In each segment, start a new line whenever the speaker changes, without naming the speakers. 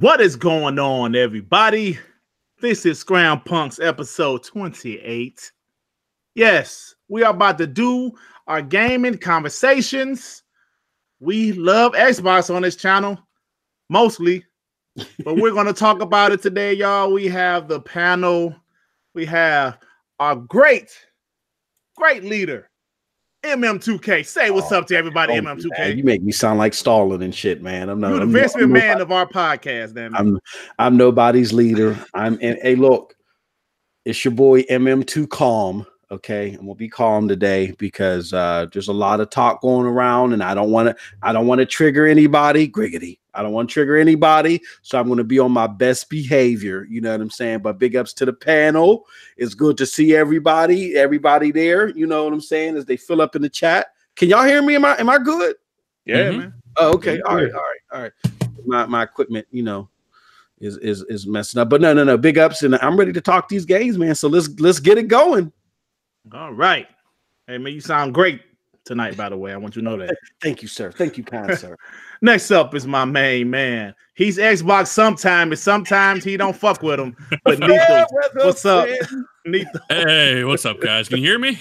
What is going on, everybody? This is Scram Punks episode 28. Yes, we are about to do our gaming conversations. We love Xbox on this channel, mostly, but we're going to talk about it today, y'all. We have the panel, we have our great, great leader, MM2K. Say what's
Oh,
up to everybody,
Oh,
MM2K.
man, you make me sound like Stalin and shit, man. I'm not.
You're the
I'm,
McMahon of our podcast, then.
I'm I'm nobody's leader. I'm and hey, look, it's your boy MM2 Calm. Okay, I'm gonna be calm today because uh, there's a lot of talk going around, and I don't want to. I don't want to trigger anybody. Griggity. I don't want to trigger anybody, so I'm going to be on my best behavior. You know what I'm saying? But big ups to the panel. It's good to see everybody, everybody there. You know what I'm saying? As they fill up in the chat. Can y'all hear me? Am I am I good?
yeah,
Mhm.
man.
Oh, okay.
Yeah,
All right, all right, all right. My my equipment, you know, is is is messing up. But no, no, no. Big ups, and I'm ready to talk these games, man. So let's let's get it going.
All right. Hey, man, you sound great tonight, by the way. I want you to know that.
Thank you, sir. Thank you, kind sir.
Next up is my main man. He's Xbox sometimes, and sometimes he don't fuck with him. But Nito, what's up? Nito.
Hey, what's up, guys? Can you hear me?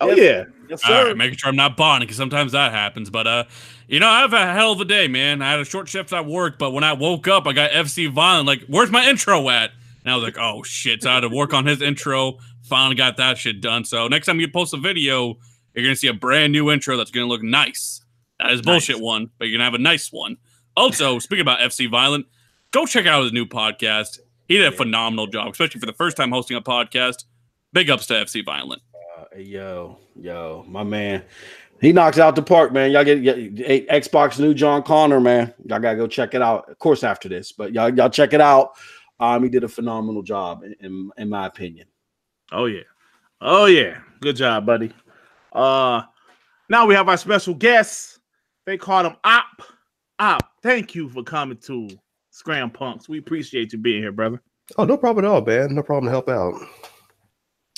Oh, yeah.
Yes,
All
sir.
right, making sure I'm not bonding because sometimes that happens. But uh, you know, I have a hell of a day, man. I had a short shift at work, but when I woke up, I got FC Violent. Like, where's my intro at? And I was like, oh shit! So I had to work on his intro. Finally got that shit done. So next time you post a video, you're gonna see a brand new intro that's gonna look nice. That is bullshit
Nice.
one, but you're gonna have a nice one. Also, speaking about FC Violent, go check out his new podcast. He did a phenomenal job, especially for the first time hosting a podcast. Big ups to FC Violent.
Uh, yo, yo, my man. He knocks out the park, man. Y'all get, get hey, Xbox new John Connor, man. Y'all gotta go check it out. Of course, after this, but y'all y'all check it out. Um, he did a phenomenal job, in, in, in my opinion.
Oh, yeah. Oh, yeah. Good job, buddy. Uh, now we have our special guest. They call him Op. Op, thank you for coming to Scram Punks. We appreciate you being here, brother.
Oh, no problem at all, man. No problem to help out.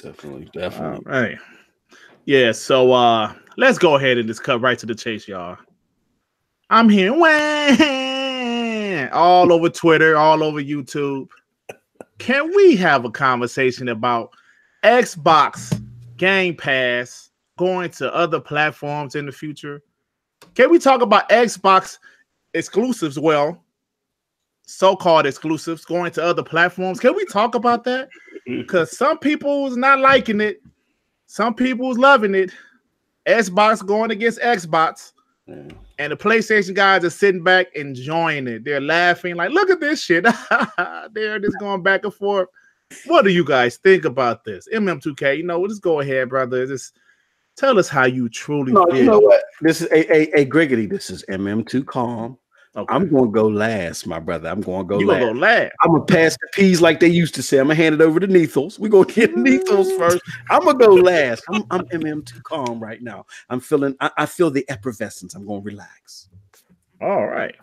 Definitely, definitely.
right. Yeah, so uh let's go ahead and just cut right to the chase, y'all. I'm here Wah! all over Twitter, all over YouTube. Can we have a conversation about Xbox Game Pass going to other platforms in the future? Can we talk about Xbox exclusives? Well, so-called exclusives going to other platforms. Can we talk about that? Because some people was not liking it. Some people was loving it. Xbox going against Xbox,
Yeah.
and the PlayStation guys are sitting back enjoying it. They're laughing, like, look at this shit. They're just going back and forth. What do you guys think about this? MM2K, you know, just go ahead, brother. Just tell us how you truly
No,
feel.
you know what? This is a a, a Griggity. This is MM2 Calm.
Okay.
I'm gonna go last, my brother. I'm gonna go
you
last.
gonna go laugh.
I'm gonna pass the peas like they used to say. I'm gonna hand it over to Nethos. We're gonna get Nethos first. I'm gonna go last. I'm, I'm MM2 calm right now. I'm feeling I, I feel the effervescence. I'm gonna relax.
All right.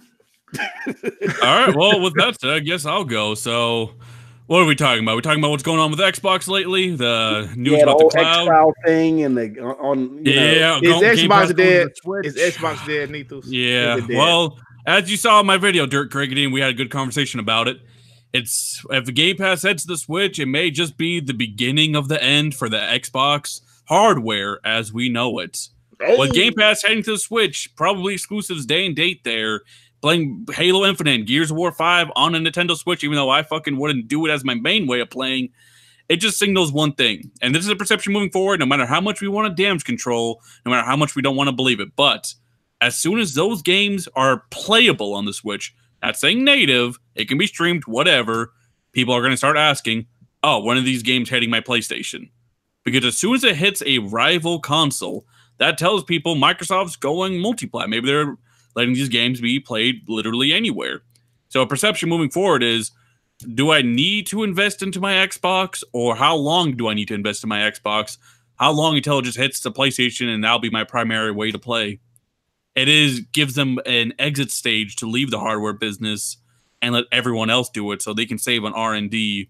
All right. Well, with that said, I guess I'll go. So, what are we talking about? We're talking about what's going on with Xbox lately. The news
yeah,
about the
whole
cloud.
X-Cloud thing and the uh, on you know,
Yeah,
Is
go- Game
Xbox
Pass going to
dead? Is Xbox dead, Nethos?
Yeah.
Dead?
Well, as you saw in my video, Dirt Griggity, and we had a good conversation about it. It's if the Game Pass heads to the Switch, it may just be the beginning of the end for the Xbox hardware as we know it. With oh. Game Pass heading to the Switch, probably exclusives day and date there. Playing Halo Infinite, and Gears of War 5 on a Nintendo Switch, even though I fucking wouldn't do it as my main way of playing, it just signals one thing. And this is a perception moving forward, no matter how much we want to damage control, no matter how much we don't want to believe it. But as soon as those games are playable on the Switch, not saying native, it can be streamed, whatever, people are going to start asking, oh, one of these games hitting my PlayStation. Because as soon as it hits a rival console, that tells people Microsoft's going multiplat. Maybe they're letting these games be played literally anywhere. So a perception moving forward is do I need to invest into my Xbox or how long do I need to invest in my Xbox? How long until it just hits the PlayStation and that'll be my primary way to play? It is gives them an exit stage to leave the hardware business and let everyone else do it so they can save on R&D.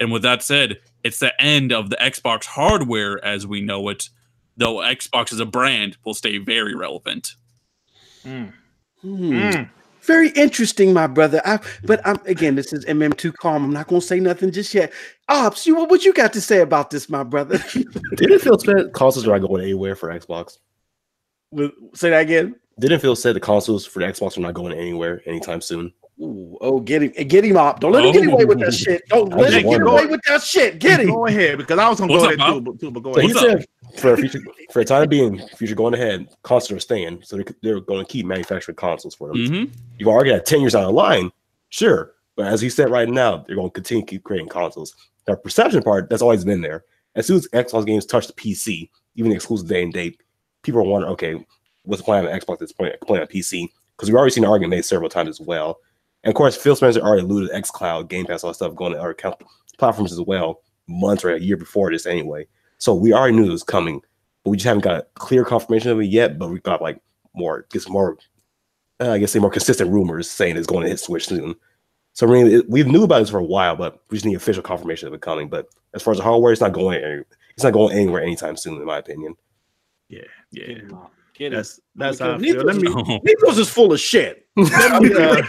And with that said, it's the end of the Xbox hardware as we know it, though Xbox as a brand will stay very relevant.
Mm.
Hmm.
Mm.
Very interesting, my brother. I, but I'm again, this is MM2 calm. I'm not gonna say nothing just yet. Ops, you what you got to say about this, my brother?
Didn't Phil said consoles are not going anywhere for Xbox.
Say that again.
Didn't Phil said the consoles for the Xbox are not going anywhere anytime soon?
Ooh, oh, get him, get him up. Don't let him get away with that shit. Don't
I
let
just
him get away with that shit. Get him.
Go ahead, because I was gonna
What's
go
up,
ahead too, but, too, but go
So
ahead.
he said for a future, for a time being, future going ahead, consoles are staying, so they're, they're going to keep manufacturing consoles for them.
hmm
You can argue that ten years down the line, sure, but as he said right now, they're going to continue to keep creating consoles. The perception part that's always been there. As soon as Xbox games touch the PC, even the exclusive day and date, people are wondering, okay, what's the plan on Xbox that's playing, playing on PC? Because we've already seen the argument made several times as well. And of course, Phil Spencer already alluded to XCloud, Game Pass, all that stuff going to other account- platforms as well, months or a year before this anyway. So we already knew it was coming, but we just haven't got a clear confirmation of it yet. But we got like more, get some more, uh, I guess, say more consistent rumors saying it's going to hit Switch soon. So I mean, it, we knew about this for a while, but we just need official confirmation of it coming. But as far as the hardware, it's not going, any- it's not going anywhere anytime soon, in my opinion.
Yeah,
Get
yeah.
Him. Get him.
That's that's how I feel. Let me.
Nichols is full of shit.
Let me uh,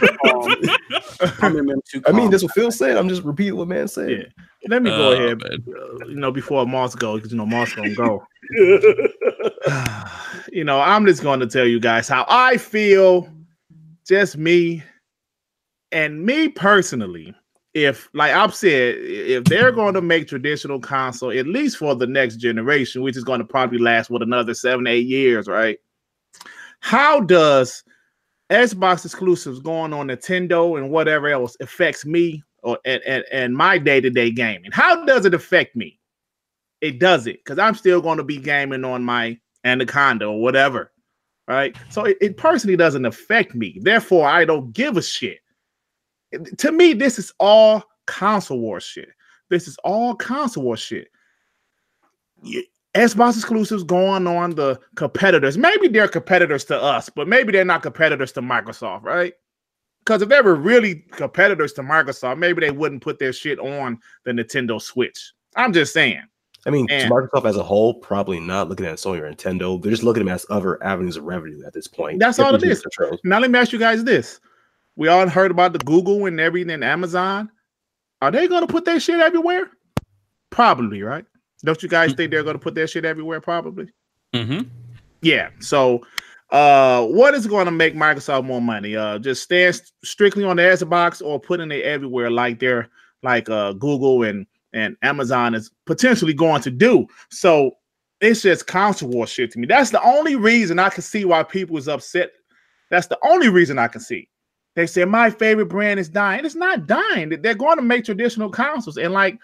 I'm MM2
I mean,
calm.
that's what Phil said. I'm just repeating what man said.
yeah. Let me go
Oh,
ahead.
man.
uh, you know, before Moss goes, because you know Moss gonna go. you know, I'm just going to tell you guys how I feel. Just me, and me personally. If, like I've said, if they're going to make traditional console at least for the next generation, which is going to probably last what another seven, eight years, right? How does Xbox exclusives going on Nintendo and whatever else affects me or and, and, and my day-to-day gaming? How does it affect me? It does it because I'm still going to be gaming on my Anaconda or whatever, right? So it, it personally doesn't affect me. Therefore, I don't give a shit. To me, this is all console war shit. This is all console war shit. Xbox exclusives going on the competitors. Maybe they're competitors to us, but maybe they're not competitors to Microsoft, right? Because if they were really competitors to Microsoft, maybe they wouldn't put their shit on the Nintendo Switch. I'm just saying.
I mean,
And-
Microsoft as a whole, probably not looking at Sony or Nintendo. They're just looking at them as other avenues of revenue at this point.
That's all
it is.
it
do
is.
control.
Now let me ask you guys this: We all heard about the Google and everything, Amazon. Are they going to put their shit everywhere? Probably, right? Don't you guys think they're going to put that shit everywhere? Probably.
hmm
Yeah. So, uh, what is going to make Microsoft more money? Uh, just staying st- strictly on the Xbox or putting it everywhere, like they're like uh Google and and Amazon is potentially going to do. So it's just console war shit to me. That's the only reason I can see why people is upset. That's the only reason I can see. They say my favorite brand is dying. It's not dying. They're going to make traditional consoles, and like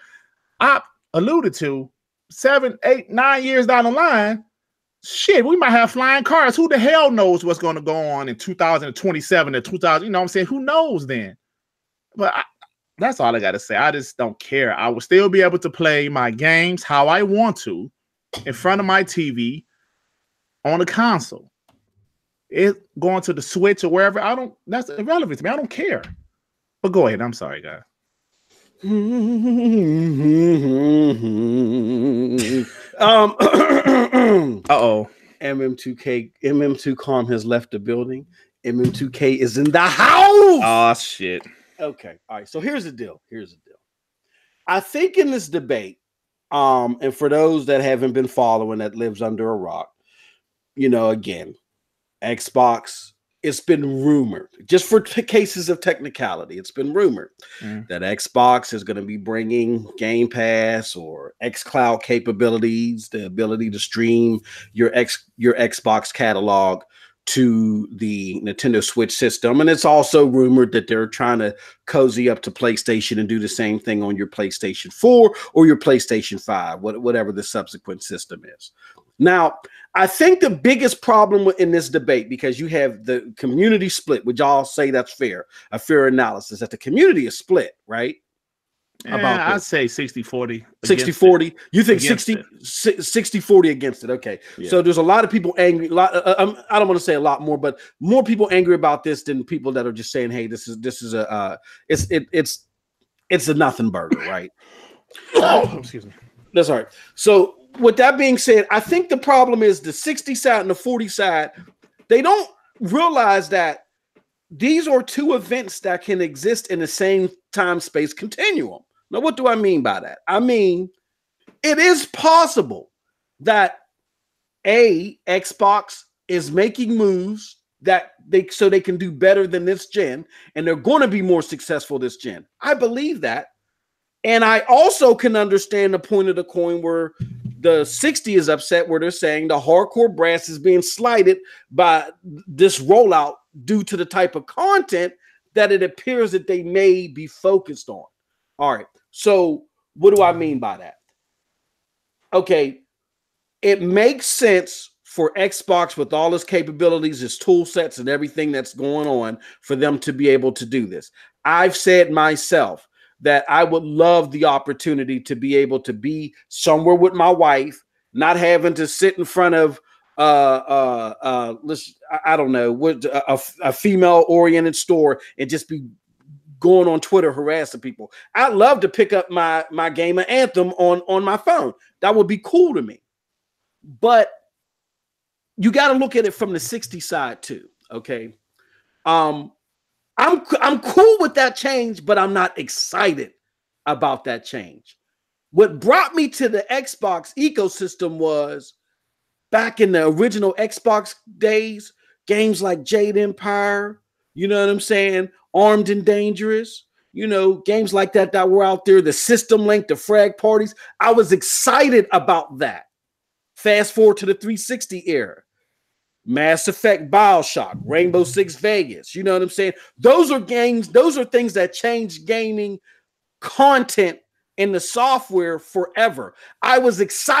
I alluded to, seven, eight, nine years down the line, shit, we might have flying cars. Who the hell knows what's going to go on in 2027 or 2000? You know what I'm saying? Who knows then? But I, that's all I got to say. I just don't care. I will still be able to play my games how I want to in front of my TV on a console. It going to the Switch or wherever. I don't, that's irrelevant to me. I don't care. But go ahead. I'm sorry, guys.
Um,
Uh oh.
MM2K, MM2 Calm has left the building. MM2K is in the house.
Oh, shit.
Okay. All right. So here's the deal. Here's the deal. I think in this debate, um, and for those that haven't been following that lives under a rock, you know, again, Xbox, it's been rumored, just for t- cases of technicality, it's been rumored
Mm.
that Xbox is going to be bringing Game Pass or xCloud capabilities, the ability to stream your X your Xbox catalog to the Nintendo Switch system. And it's also rumored that they're trying to cozy up to PlayStation and do the same thing on your PlayStation 4 or your PlayStation 5, what- whatever the subsequent system is. Now, I think the biggest problem in this debate, because you have the community split, which I'll say that's fair, a fair analysis, that the community is split, right?
Yeah,
about
I'd
this?
say 60 40.
60 40. You think
Against
60, 60 40 against it. Okay.
Yeah.
So there's a lot of people angry. A lot, uh, um, I don't want to say a lot more, but more people angry about this than people that are just saying, hey, this is, this is a, uh, it's, it, it's, it's a nothing burger, right?
Excuse me.
That's all right. So, with that being said, I think the problem is the 60 side and the 40 side, they don't realize that these are two events that can exist in the same time space continuum. Now, what do I mean by that? I mean, it is possible that a Xbox is making moves that they so they can do better than this gen and they're going to be more successful this gen. I believe that. And I also can understand the point of the coin where the 60 is upset, where they're saying the hardcore brass is being slighted by this rollout due to the type of content that it appears that they may be focused on. All right. So, what do I mean by that? Okay. It makes sense for Xbox with all its capabilities, its tool sets, and everything that's going on for them to be able to do this. I've said myself, that I would love the opportunity to be able to be somewhere with my wife, not having to sit in front of uh uh uh let's I, I don't know what a, a female oriented store and just be going on Twitter harassing people. I'd love to pick up my my game of Anthem on on my phone. That would be cool to me. But you got to look at it from the 60 side too, okay? Um I'm I'm cool with that change, but I'm not excited about that change. What brought me to the Xbox ecosystem was back in the original Xbox days, games like Jade Empire, you know what I'm saying? Armed and Dangerous, you know, games like that that were out there, the System Link, the Frag Parties. I was excited about that. Fast forward to the 360 era. Mass Effect, Bioshock, Rainbow Six Vegas. You know what I'm saying? Those are games, those are things that change gaming content in the software forever. I was excited.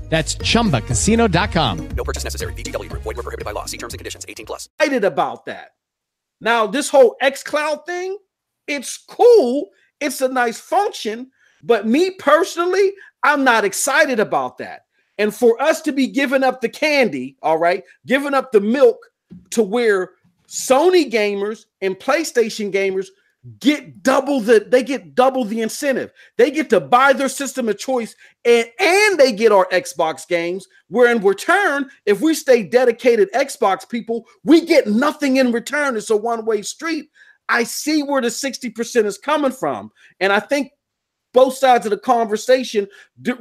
That's chumbacasino.com.
No purchase necessary. VGW Group. Void were prohibited by law. See terms and conditions. 18 plus.
excited about that. Now, this whole xCloud thing, it's cool. It's a nice function, but me personally, I'm not excited about that. And for us to be giving up the candy, all right, giving up the milk to where Sony gamers and PlayStation gamers get double the they get double the incentive. They get to buy their system of choice and and they get our Xbox games. Where in return, if we stay dedicated Xbox people, we get nothing in return. It's a one-way street. I see where the 60% is coming from. And I think both sides of the conversation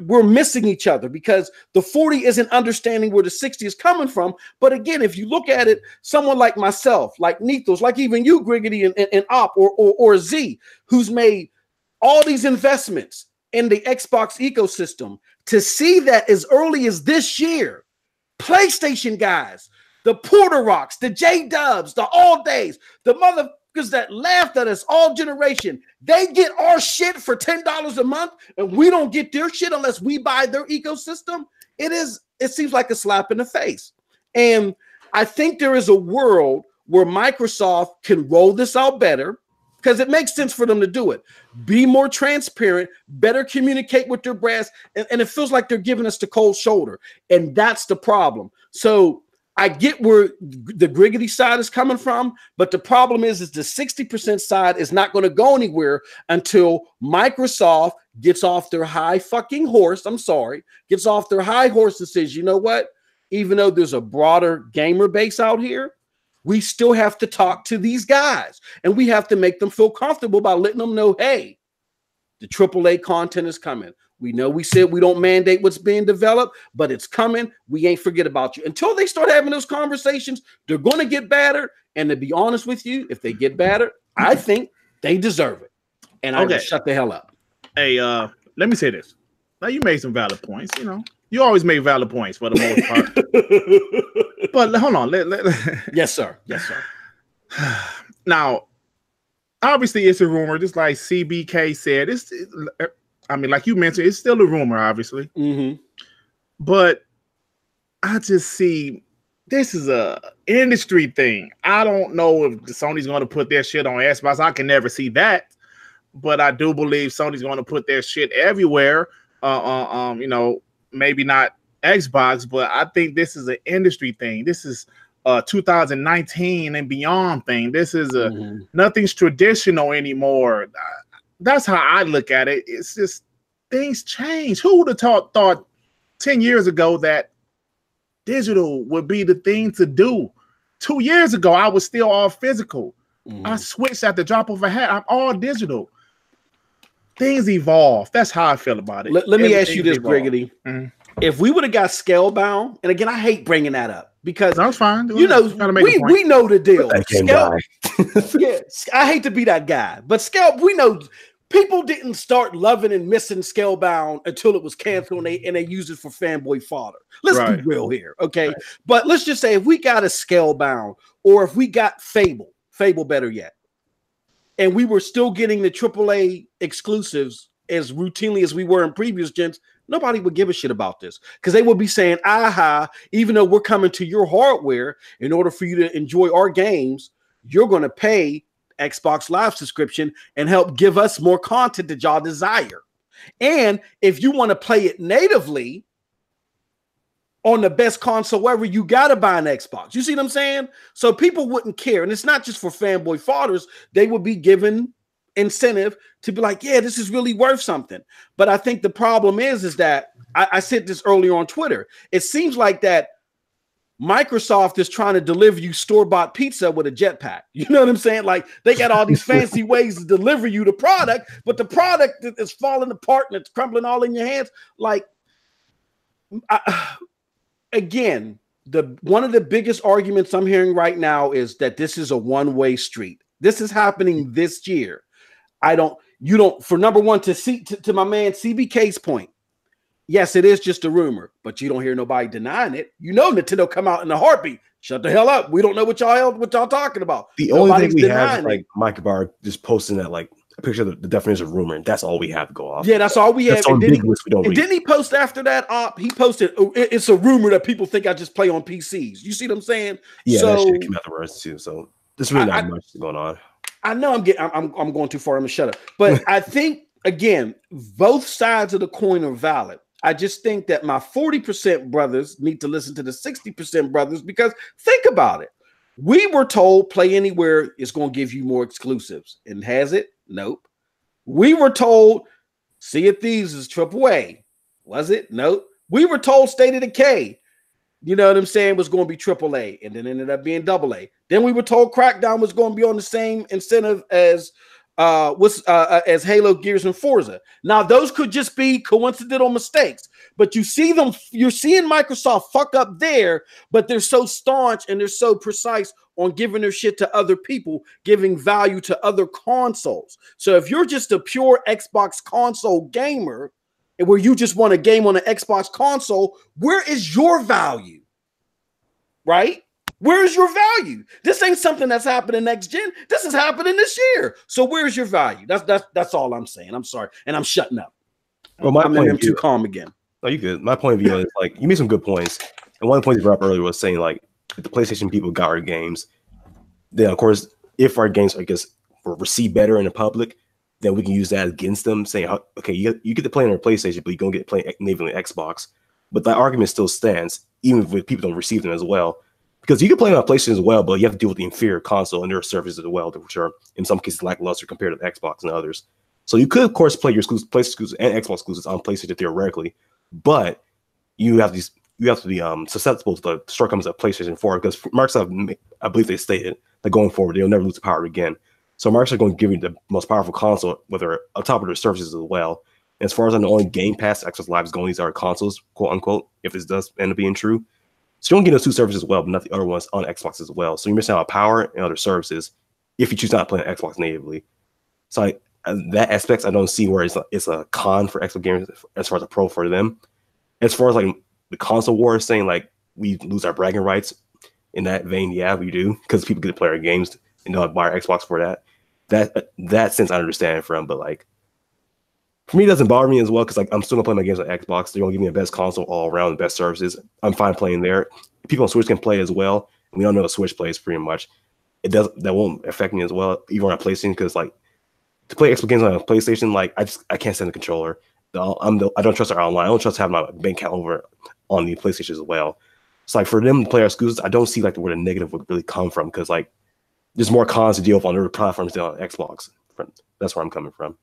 we're missing each other because the 40 isn't understanding where the 60 is coming from. But again if you look at it someone like myself like Nethos like even you Griggity and, and, and Op or, or or Z who's made all these investments in the Xbox ecosystem to see that as early as this year PlayStation guys the Porter Rocks the J Dubs the All Days the mother because that laughed at us all generation. They get our shit for $10 a month, and we don't get their shit unless we buy their ecosystem. It is, it seems like a slap in the face. And I think there is a world where Microsoft can roll this out better because it makes sense for them to do it. Be more transparent, better communicate with their brass, and, and it feels like they're giving us the cold shoulder. And that's the problem. So I get where the Griggity side is coming from, but the problem is, is the 60% side is not going to go anywhere until Microsoft gets off their high fucking horse. I'm sorry, gets off their high horse and says, you know what? Even though there's a broader gamer base out here, we still have to talk to these guys and we have to make them feel comfortable by letting them know, hey, the AAA content is coming. We know we said we don't mandate what's being developed, but it's coming. We ain't forget about you. Until they start having those conversations, they're going to get better. And to be honest with you, if they get better, I think they deserve it. And I
Okay.
just shut the hell up.
Hey, uh, let me say this. Now you made some valid points. You know, you always make valid points for the most part. but hold on. Let, let,
yes, sir. Yes, sir.
now, obviously, it's a rumor. Just like CBK said, it's. I mean, like you mentioned, it's still a rumor, obviously.
Mm-hmm.
But I just see this is a industry thing. I don't know if Sony's going to put their shit on Xbox. I can never see that, but I do believe Sony's going to put their shit everywhere. Uh, uh, um, you know, maybe not Xbox, but I think this is an industry thing. This is uh 2019 and beyond thing. This is a
Mhm.
nothing's traditional anymore. That's how I look at it. It's just things change. Who would have thought thought 10 years ago that digital would be the thing to do? Two years ago, I was still all physical.
Mhm.
I switched at the drop of a hat. I'm all digital. Things evolve. That's how I feel about it.
Let, let me ask you this,
Griggity. evolved.
Griggity.
Mhm.
If we would have got Scalebound, and again, I hate bringing that up because
That's fine.
you know
Gotta make
we, we know the deal.
That
Scale- yeah, I hate to be that guy, but Scale, we know people didn't start loving and missing Scalebound until it was canceled and they mm-hmm. and they used it for fanboy fodder. Let's
Right.
be real here, okay? But let's just say if we got a Scalebound or if we got Fable, Fable better yet, and we were still getting the AAA exclusives as routinely as we were in previous gens, nobody would give a shit about this because they would be saying, aha, even though we're coming to your hardware in order for you to enjoy our games, you're going to pay Xbox Live subscription and help give us more content that y'all desire. And if you want to play it natively on the best console ever, you got to buy an Xbox. You see what I'm saying? So people wouldn't care. And it's not just for fanboy fathers, they would be given incentive to be like, yeah, this is really worth something. But I think the problem is, is that I, I said this earlier on Twitter. It seems like that Microsoft is trying to deliver you store-bought pizza with a jetpack. You know what I'm saying? Like they got all these fancy ways to deliver you the product, but the product is- falling apart and it's crumbling all in your hands. Like I, again, the one of the biggest arguments I'm hearing right now is that this is a one-way street. This is happening this year. I don't, you don't, for number one, to see to, to my man CBK's point. Yes, it is just a rumor, but you don't hear nobody denying it. You know Nintendo come out in a heartbeat. Shut the hell up. We don't know what y'all what y'all talking about.
The only thing we have is like Mike Ybarra just posting that like a picture of the, the definition of rumor, and that's all we have to go off.
Yeah, that's all we have.
that's so
And then he-
ambiguous. We don't
And didn't he post after that? Op, he posted. "Oh, it- it's a rumor that people think I just play on PCs. You see what I'm saying?
yeah, that
so-
shit came afterwards too. So there's really not
I-
much going on.
I know I'm getting. I'm, I'm going too far. I'm gonna shut up. But I think again, both sides of the coin are valid. I just think that my 40% brothers need to listen to the 60% brothers because think about it. We were told Play Anywhere is going to give you more exclusives, and has it? Nope. We were told Sea of Thieves is triple A. Was it? Nope. We were told State of Decay you know what I'm saying, was going to be triple A and then ended up being double A. Then we were told Crackdown was going to be on the same incentive as uh was uh, uh, as Halo Gears and Forza. Now those could just be coincidental mistakes, but you see them you're seeing Microsoft fuck up there, but they're so staunch and they're so precise on giving their shit to other people, giving value to other consoles. So if you're just a pure Xbox console gamer, and where you just want a game on an Xbox console, where is your value? Right? Where is your value? This ain't something that's happening next gen. This is happening this year. So where's your value? That's that's that's all I'm saying. I'm sorry, and I'm shutting up.
Well, my
I'm,
point
I'm too calm again.
No, you good. My point of view is like you made some good points, and one of the points you brought up earlier was saying like if the PlayStation people got our games, then of course if our games I guess were received better in the public, then we can use that against them, saying okay, you get, you get to play on our PlayStation, but you don't get to play natively on Xbox. But that argument still stands, even if people don't receive them as well, because you can play on PlayStation as well, but you have to deal with the inferior console and their services as well, which are in some cases lackluster compared to the Xbox and others. So you could, of course, play your exclusive PlayStation exclusives and Xbox exclusives on PlayStation theoretically, but you have these you have to be um, susceptible to the shortcomings of PlayStation 4 because Microsoft, I believe they stated that going forward they'll never lose the power again. So Microsoft going to give you the most powerful console with their on top of their services as well. And as far as I know, only Game Pass, Xbox Live is going these other consoles, quote unquote, if this does end up being true. So you don't get those two services as well, but not the other ones on Xbox as well. So you're missing out on power and other services if you choose not to play on Xbox natively. So I, uh, that aspect I don't see where it's a, it's a con for Xbox gamers as far as a pro for them. As far as like the console war is saying like we lose our bragging rights in that vein, yeah, we do because people get to play our games and they'll buy our Xbox for that. That that sense I understand from, but like for me, it doesn't bother me as well because like I'm still gonna play my games on Xbox. They're gonna give me the best console all around, the best services. I'm fine playing there. People on Switch can play as well. We all know Switch plays pretty much. It does that won't affect me as well, even on PlayStation, because like to play Xbox games on a PlayStation, like I just I can't stand the controller. I'm the, I don't trust our online. I don't trust having my bank account over on the PlayStation as well. So like for them to play our exclusives, I don't see like where the negative would really come from because like there's more cons to deal with on other platforms than on Xbox. That's where I'm coming from.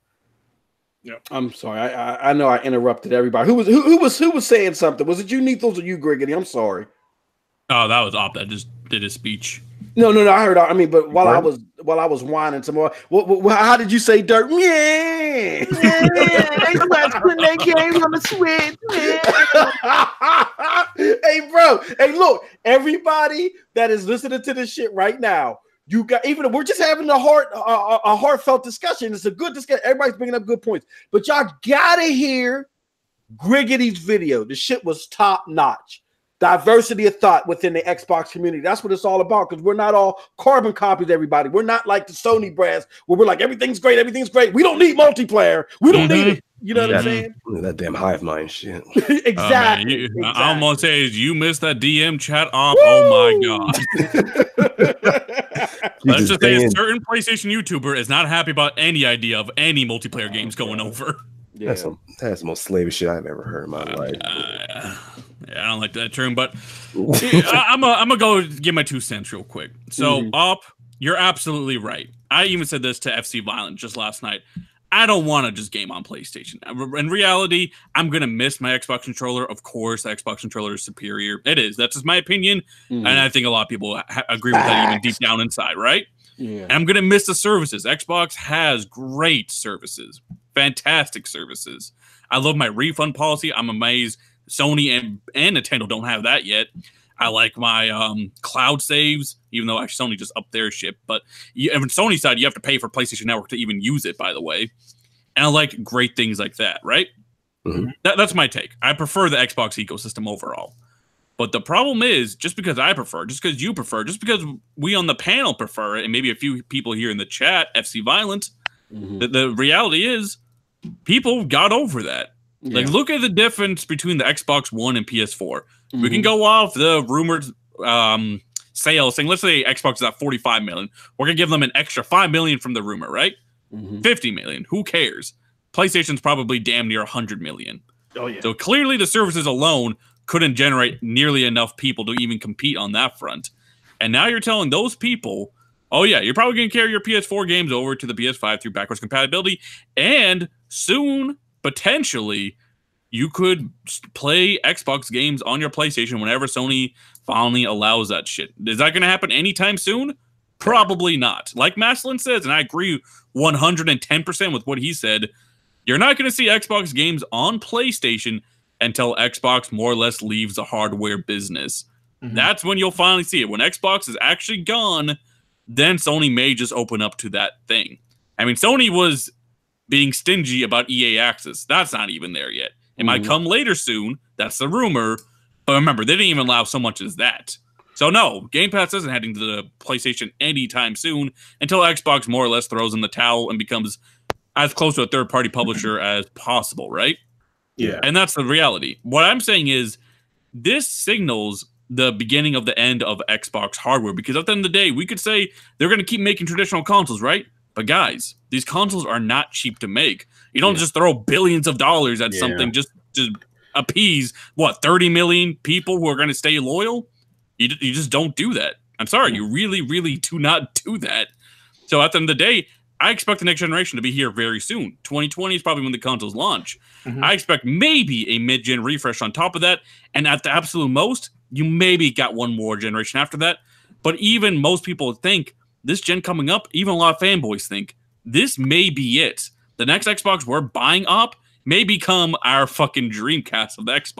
I'm sorry. I, I I know I interrupted everybody. Who was who, who was who was saying something? Was it you, Nethos, or you, Griggity? I'm sorry.
Oh, that was Op that just did his speech.
No, no, no. I heard. I mean, but while I was while I was whining some more, what, what, what- how did you say dirt? Yeah. hey, bro. Hey, look. Everybody that is listening to this shit right now, you got even we're just having a heart a, a- heartfelt discussion. It's a good discussion. Everybody's bringing up good points, but y'all gotta hear Griggity's video. The shit was top notch. Diversity of thought within the Xbox community. That's what it's all about. Because we're not all carbon copies, everybody. We're not like the Sony brands where we're like, everything's great, everything's great. We don't need multiplayer. We don't need it. You know what I'm saying?
That damn hive mind shit.
exactly.
Oh, man, you-
exactly.
I- I'm gonna say is you missed that DM chat off. Oh my god. Let's just say a certain PlayStation YouTuber is not happy about any idea of any multiplayer games going over.
yeah.
That's some that's the most slavish shit I've ever heard in my life.
Uh, yeah, I don't like that term, but I'm a, I'm gonna go give my two cents real quick. So
Mhm.
up, you're absolutely right. I even said this to FC Violent just last night. I don't want to just game on PlayStation. In reality, I'm gonna miss my Xbox controller. Of course, the Xbox controller is superior. It is. That's just my opinion,
Mhm.
and I think a lot of people ha- agree with that even deep down inside, right?
yeah.
And I'm gonna miss the services. Xbox has great services, fantastic services. I love my refund policy. I'm amazed Sony and, and Nintendo don't have that yet. I like my um, cloud saves, even though actually Sony just upped their ship. But you, and on Sony side, you have to pay for PlayStation Network to even use it, by the way. And I like great things like that, right?
Mhm.
That, that's my take. I prefer the Xbox ecosystem overall. But the problem is, just because I prefer, just because you prefer, just because we on the panel prefer it, and maybe a few people here in the chat, FC Violent,
Mhm.
the, the reality is people got over that. Like, look at the difference between the Xbox One and PS4. We can
Mhm.
go off the rumored um, sales saying, let's say Xbox is at 45 million. We're going to give them an extra 5 million from the rumor, right?
Mhm.
50 million. Who cares? PlayStation's probably damn near 100 million.
Oh yeah.
So clearly, the services alone couldn't generate nearly enough people to even compete on that front. And now you're telling those people, oh, yeah, you're probably going to carry your PS4 games over to the PS5 through backwards compatibility. And soon, potentially, you could play Xbox games on your PlayStation whenever Sony finally allows that shit. Is that going to happen anytime soon? Probably not. Like Maslin says, and I agree 110% with what he said, you're not going to see Xbox games on PlayStation until Xbox more or less leaves the hardware business.
Mhm.
That's when you'll finally see it. When Xbox is actually gone, then Sony may just open up to that thing. I mean, Sony was being stingy about EA Access. That's not even there yet. It might
Mhm.
come later soon. That's the rumor. But remember, they didn't even allow so much as that. So no, Game Pass isn't heading to the PlayStation anytime soon until Xbox more or less throws in the towel and becomes as close to a third party publisher as possible, right?
Yeah.
And that's the reality. What I'm saying is this signals the beginning of the end of Xbox hardware because at the end of the day, we could say they're going to keep making traditional consoles, right? But guys, these consoles are not cheap to make. You don't
Yeah.
just throw billions of dollars at
Yeah.
something just to appease what 30 million people who are going to stay loyal. You, you just don't do that. I'm sorry, you really, really do not do that. So at the end of the day, I expect the next generation to be here very soon. 2020 is probably when the consoles launch.
Mhm.
I expect maybe a mid-gen refresh on top of that, and at the absolute most, you maybe got one more generation after that. But even most people think this gen coming up, even a lot of fanboys think this may be it. The next Xbox we're buying up may become our fucking Dreamcast of the Xbox.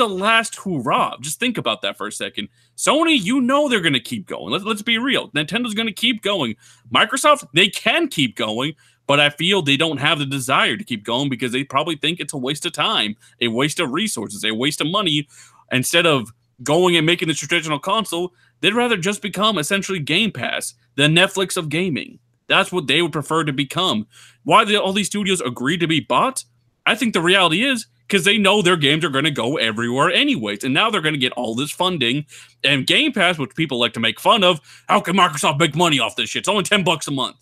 the last hurrah. Just think about that for a second. Sony, you know they're going to keep going. Let's, let's be real. Nintendo's going to keep going. Microsoft, they can keep going, but I feel they don't have the desire to keep going because they probably think it's a waste of time, a waste of resources, a waste of money. Instead of going and making the traditional console, they'd rather just become essentially Game Pass, the Netflix of gaming. That's what they would prefer to become. Why all these studios agree to be bought? I think the reality is because they know their games are going to go everywhere anyways. And now they're going to get all this funding. And Game Pass, which people like to make fun of, how can Microsoft make money off this shit? It's only 10 bucks a month.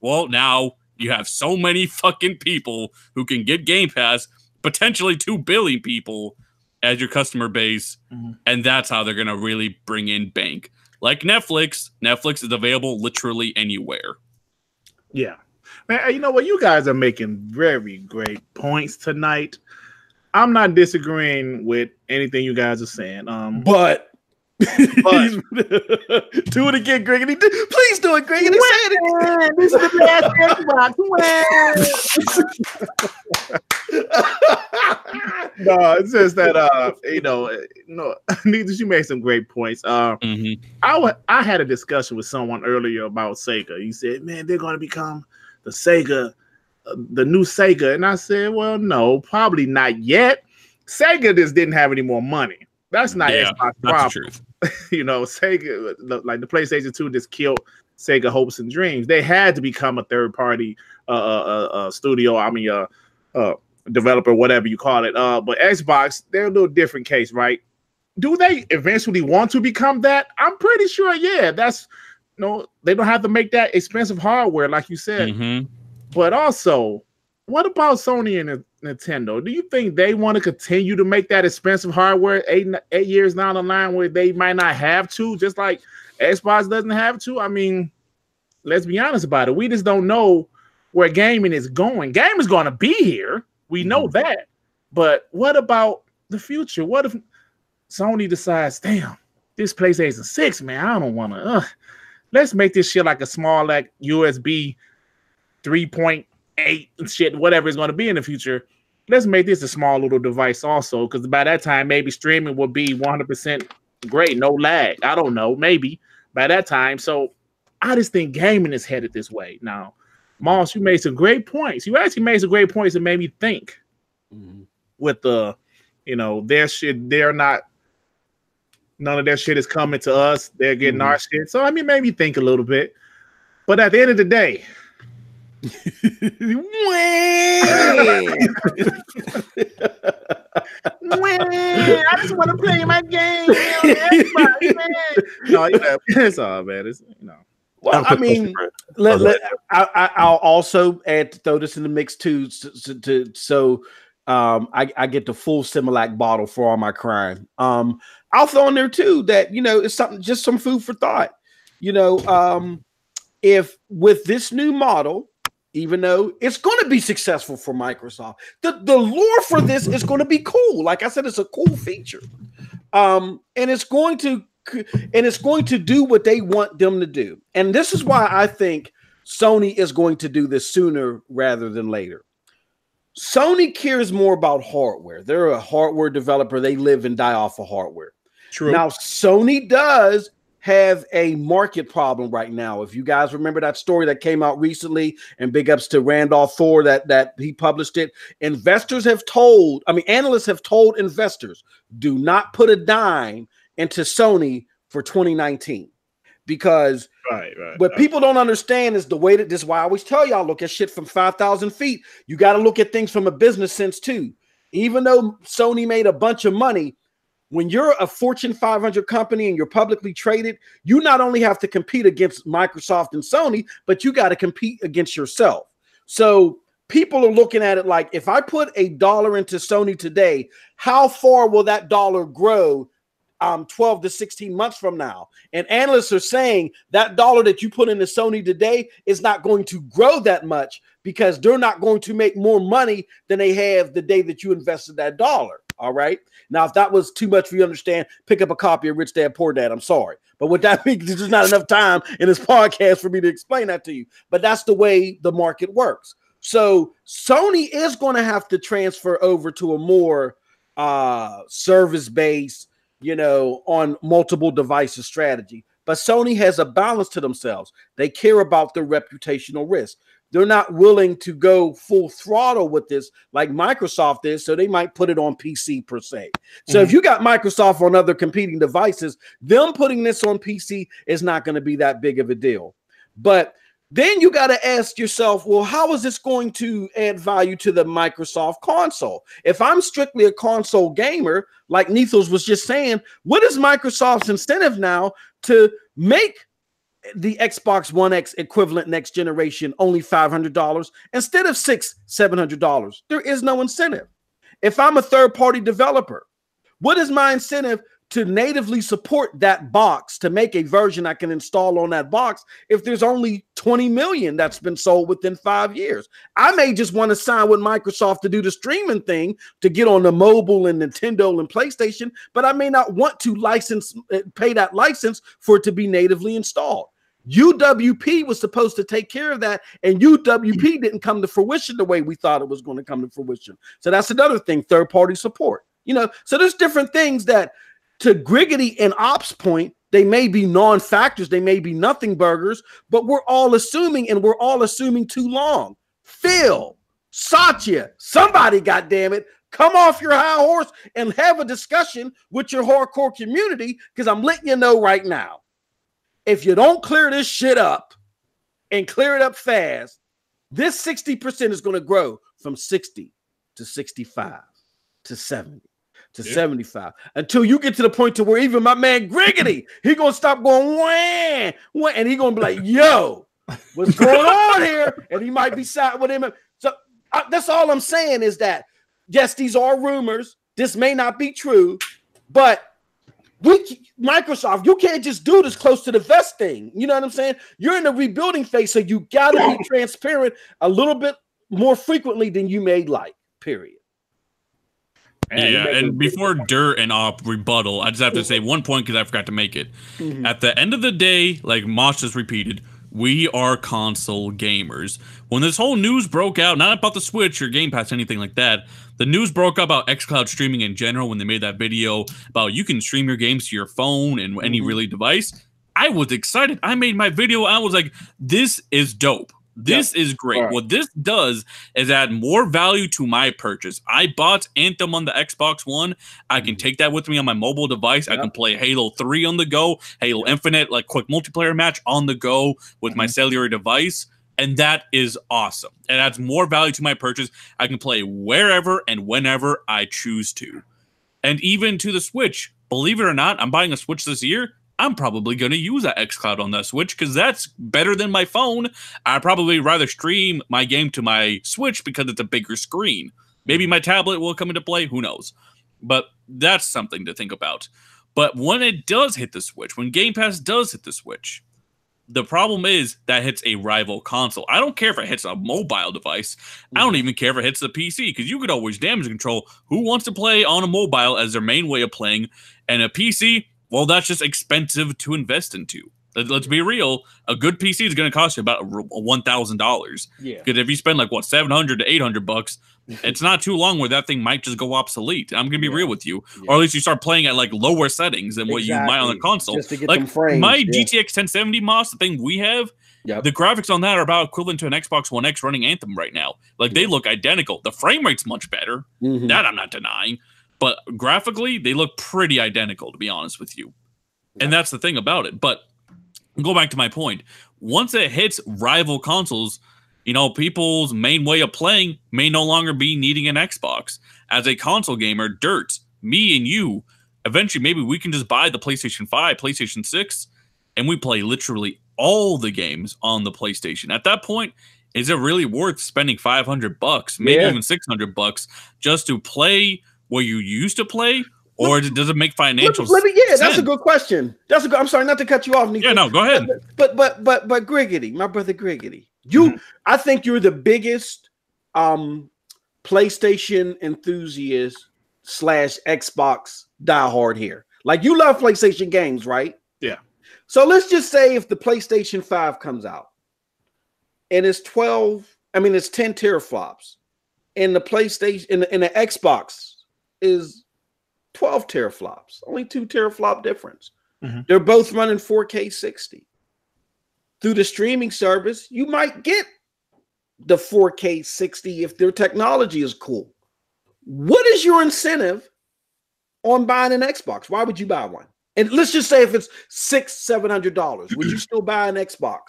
Well, now you have so many fucking people who can get Game Pass, potentially 2 billion people as your customer base.
Mhm.
And that's how they're going to really bring in bank. Like Netflix, Netflix is available literally anywhere.
Yeah. Man, you know what? You guys are making very great points tonight. I'm not disagreeing with anything you guys are saying. Um,
But,
But-
do it again, Gregory. Please do it, Gregory. Say it
this is the last best no, it's just that uh, you know, no, neither you made some great points. Uh,
Mhm.
I I had a discussion with someone earlier about Sega. He said, "Man, they're going to become the Sega, the new Sega," and I said, "Well, no, probably not yet. Sega just didn't have any more money. That's not
Yeah,
Xbox problem.
truth.
you know, Sega, like the PlayStation 2 just killed Sega hopes and dreams. They had to become a third party uh, uh, uh, uh, studio. I mean, uh, uh, developer, whatever you call it. Uh, but Xbox, they're a little different case, right? Do they eventually want to become that? I'm pretty sure. Yeah, that's no, they don't have to make that expensive hardware, like you said.
Mhm.
But also, what about Sony and Nintendo? Do you think they want to continue to make that expensive hardware eight eight years down the line where they might not have to, just like Xbox doesn't have to? I mean, let's be honest about it. We just don't know where gaming is going. Game is going to be here. We know that. But what about the future? What if Sony decides, damn, this PlayStation 6, man, I don't want to. Uh, let's make this shit like a small, like USB 3.8 and shit, whatever it's going to be in the future. Let's make this a small little device also, because by that time, maybe streaming will be 100% great, no lag. I don't know, maybe by that time. So I just think gaming is headed this way. Now, Moss, you made some great points. You actually made some great points that made me think mm-hmm. with the, you know, their shit, they're not, none of their shit is coming to us. They're getting mm-hmm. our shit. So, I mean, made me think a little bit. But at the end of the day, I just want to play my game. no, you know, it's all man. It's you know.
Well, I mean, let, let, I, I, I'll also add to throw this in the mix too, so, so, to, so um, I, I get the full Similac bottle for all my crime. Um, I'll throw in there too that you know it's something just some food for thought. You know, um, if with this new model, even though it's going to be successful for Microsoft, the the lure for this is going to be cool. Like I said, it's a cool feature, um, and it's going to and it's going to do what they want them to do. And this is why I think Sony is going to do this sooner rather than later. Sony cares more about hardware. They're a hardware developer. They live and die off of hardware.
True.
Now, Sony does have a market problem right now. If you guys remember that story that came out recently, and big ups to Randolph Thor that that he published it. Investors have told, I mean, analysts have told investors, do not put a dime into Sony for 2019 because
right, right.
what people don't understand is the way that this is why I always tell y'all look at shit from 5,000 feet. You got to look at things from a business sense too. Even though Sony made a bunch of money, when you're a Fortune 500 company and you're publicly traded, you not only have to compete against Microsoft and Sony, but you got to compete against yourself. So people are looking at it like if I put a dollar into Sony today, how far will that dollar grow um 12 to 16 months from now? And analysts are saying that dollar that you put into Sony today is not going to grow that much because they're not going to make more money than they have the day that you invested that dollar. All right. Now, if that was too much for you to understand, pick up a copy of Rich Dad Poor Dad. I'm sorry. But what that means, there's not enough time in this podcast for me to explain that to you. But that's the way the market works. So Sony is going to have to transfer over to a more uh service based, you know, on multiple devices strategy. But Sony has a balance to themselves. They care about their reputational risk. They're not willing to go full throttle with this like Microsoft is, so they might put it on PC per se. So if mm-hmm. you got Microsoft on other competing devices, them putting this on PC is not going to be that big of a deal. But then you got to ask yourself, well, how is this going to add value to the Microsoft console? If I'm strictly a console gamer, like Nethos was just saying, what is Microsoft's incentive now to make the Xbox One X equivalent next generation only $500 instead of six, $700? There is no incentive. If I'm a third party developer, what is my incentive to natively support that box to make a version I can install on that box if there's only 20 million that's been sold within five years? I may just want to sign with Microsoft to do the streaming thing to get on the mobile and Nintendo and PlayStation, but I may not want to license, uh, pay that license for it to be natively installed. UWP was supposed to take care of that, and UWP didn't come to fruition the way we thought it was going to come to fruition. So that's another thing, third party support. You know, so there's different things that to Griggity and Ops point, they may be non-factors, they may be nothing burgers, but we're all assuming, and we're all assuming too long. Phil, Satya, somebody, goddamn it, come off your high horse and have a discussion with your hardcore community because I'm letting you know right now if you don't clear this shit up and clear it up fast, this 60% is going to grow from 60 to 65 to 70 to
Yeah.
75 until you get to the point to where even my man Griggity, he going to stop going wham, wham, and he going to be like, yo, What's going on here? And he might be side with him. So uh, that's all I'm saying is that yes, these are rumors. This may not be true, but we Microsoft, you can't just do this close to the vest thing. You know what I'm saying? You're in the rebuilding phase, so you got to be transparent a little bit more frequently than you may like. Period.
Man,
yeah, and before Dirt and Op rebuttal, I just have to say one point because I forgot to make it.
Mhm.
At the end of the day, like Mosh just repeated, we are console gamers. When this whole news broke out, not about the Switch or Game Pass, anything like that, the news broke out about xCloud streaming in general when they made that video about you can stream your games to your phone and any
Mhm.
really device. I was excited. I made my video. I was like, this is dope. This is great.
Right.
What this does is add more value to my purchase. I bought Anthem on the Xbox One. I can take that with me on my mobile device. I can play Halo 3 on the go, Halo Infinite, like quick multiplayer match on the go with my cellular device. And that is awesome. It adds more value to my purchase. I can play wherever and whenever I choose to. And even to the Switch, believe it or not, I'm buying a Switch this year. I'm probably going to use that xCloud on that Switch because that's better than my phone. I'd probably rather stream my game to my Switch because it's a bigger screen. Maybe my tablet will come into play. Who knows? But that's something to think about. But when it does hit the Switch, when Game Pass does hit the Switch, the problem is that hits a rival console. I don't care if it hits a mobile device. I don't mm. even care if it hits the PC because you could always damage control who wants to play on a mobile as their main way of playing. And a PC, well, that's just expensive to invest into. Let- Let's be real. A good PC is going to cost you about one thousand dollars.
Yeah.
Because if you spend like what seven hundred to eight hundred bucks, it's not too long where that thing might just go obsolete. I'm gonna be
Yeah.
real with you,
Yeah.
or at least you start playing at like lower settings than what you might on the console.
Just to get
like
them frames.
my
yeah.
GTX 1070 Moss, the thing we have,
Yep.
the graphics on that are about equivalent to an Xbox One X running Anthem right now. Like they look identical. The frame rate's much better.
Mhm.
That I'm not denying. But graphically, they look pretty identical, to be honest with you. And that's the thing about it. But go back to my point. Once it hits rival consoles, you know, people's main way of playing may no longer be needing an Xbox. As a console gamer, Dirt, me and you, eventually maybe we can just buy the PlayStation 5, PlayStation 6, and we play literally all the games on the PlayStation. At that point, is it really worth spending 500 bucks, maybe
Yeah.
even 600 bucks just to play where you used to play? Or does it make
Let,
financial
let me, yeah, that's a good question. That's a good. I'm sorry, not to cut you off. Nico.
Yeah, no, go ahead.
But but but but Griggity, my brother Griggity, you,
Mm-hmm.
I think you're the biggest um PlayStation enthusiast slash Xbox diehard here. Like you love PlayStation games, right?
Yeah.
So let's just say if the PlayStation 5 comes out and it's 12, I mean it's 10 teraflops, and the PlayStation and the, and the Xbox is 12 teraflops, only two teraflop difference.
Mhm.
They're both running 4K 60. Through the streaming service, you might get the 4K 60 if their technology is cool. What is your incentive on buying an Xbox? Why would you buy one? And let's just say if it's six, seven hundred dollars, would you still buy an Xbox?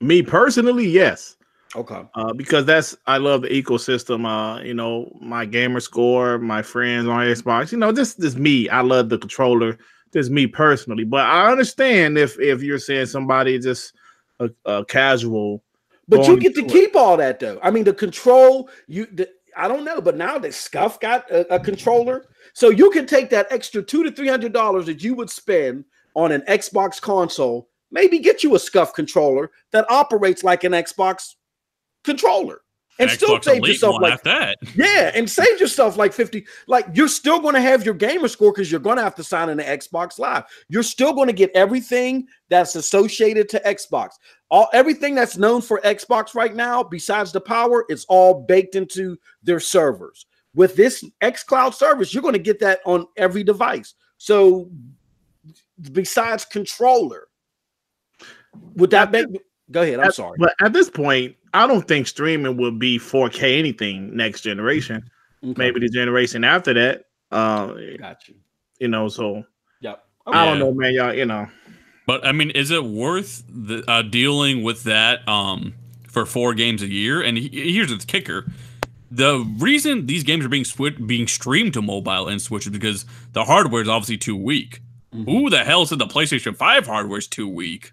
Me personally, yes.
Okay.
uh, because that's I love the ecosystem. Uh, you know, my gamer score, my friends on Xbox. You know, this this me. I love the controller. This me personally, but I understand if if you're saying somebody just a, a casual.
But you get to
it.
keep all that though. I mean, the control, you the, I don't know, but now that Scuff got a, a controller, so you can take that extra two to three hundred dollars that you would spend on an Xbox console, maybe get you a Scuff controller that operates like an Xbox controller, and still save
Elite
yourself like
that.
yeah, and save yourself like 50. Like you're still going to have your gamer score because you're going to have to sign into Xbox Live. You're still going to get everything that's associated to Xbox. All everything that's known for Xbox right now, besides the power, it's all baked into their servers. With this xCloud service, you're going to get that on every device. So besides controller, would that make go ahead? I'm
At-
sorry.
But at this point, I don't think streaming will be 4K anything next generation.
Okay,
Maybe the generation after that. Uh,
got you.
you know, so
Yep.
I don't know, man. Y'all, you know,
But I mean, is it worth the, uh, dealing with that um, for four games a year? And he- here's the kicker: the reason these games are being swi- being streamed to mobile and Switch is because the hardware is obviously too weak.
Mhm.
Who the hell said the PlayStation Five hardware is too weak?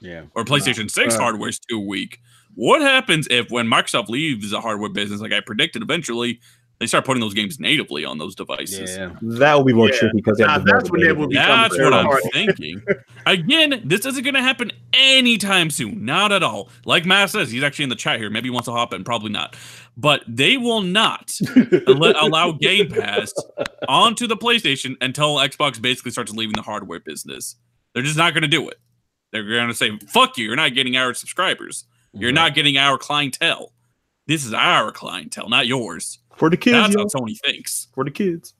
Yeah.
or PlayStation 6
uh,
hardware is too weak. What happens if when Microsoft leaves the hardware business, like I predicted eventually, they start putting those games natively on those devices?
Yeah.
That will be more
Yeah.
tricky because
Nah, that's when they will become
That's what I'm
hard.
thinking. Again, this isn't going to happen anytime soon. Not at all. Like Matt says, he's actually in the chat here. Maybe he wants to hop in. Probably not. But they will not let, allow Game Pass onto the PlayStation until Xbox basically starts leaving the hardware business. They're just not going to do it. They're going to say, fuck you. You're not getting our subscribers. You're not getting our clientele. This is our clientele, not yours.
for the kids.
That's
yo.
how Sony thinks.
for the kids.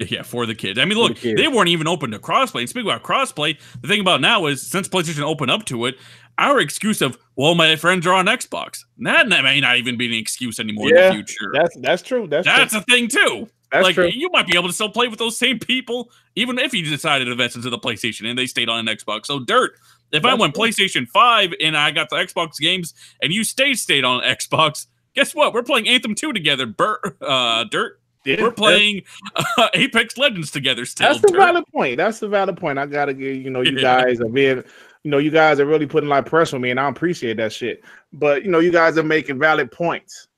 Yeah, for the kids. I mean, look,
the
they weren't even open to crossplay. And speaking about crossplay, the thing about now is since PlayStation opened up to it, our excuse of well, my friends are on Xbox. That may not even be an excuse anymore
Yeah,
in the future.
That's that's true. That's
That's
true.
a thing too.
That's
like
true.
you might be able to still play with those same people, even if you decided to invest into the PlayStation and they stayed on an Xbox. So dirt. If I
That's
went
true.
PlayStation 5 and I got the Xbox games and you stayed stayed on Xbox, guess what? We're playing Anthem 2 together, Bert, uh, Dirt.
Yeah,
We're playing uh, Apex Legends together still.
That's
Dirt.
valid point. That's a valid point. I gotta give you know you
Yeah.
guys are being you know you guys are really putting a lot of pressure on me, and I appreciate that shit. But you know you guys are making valid points.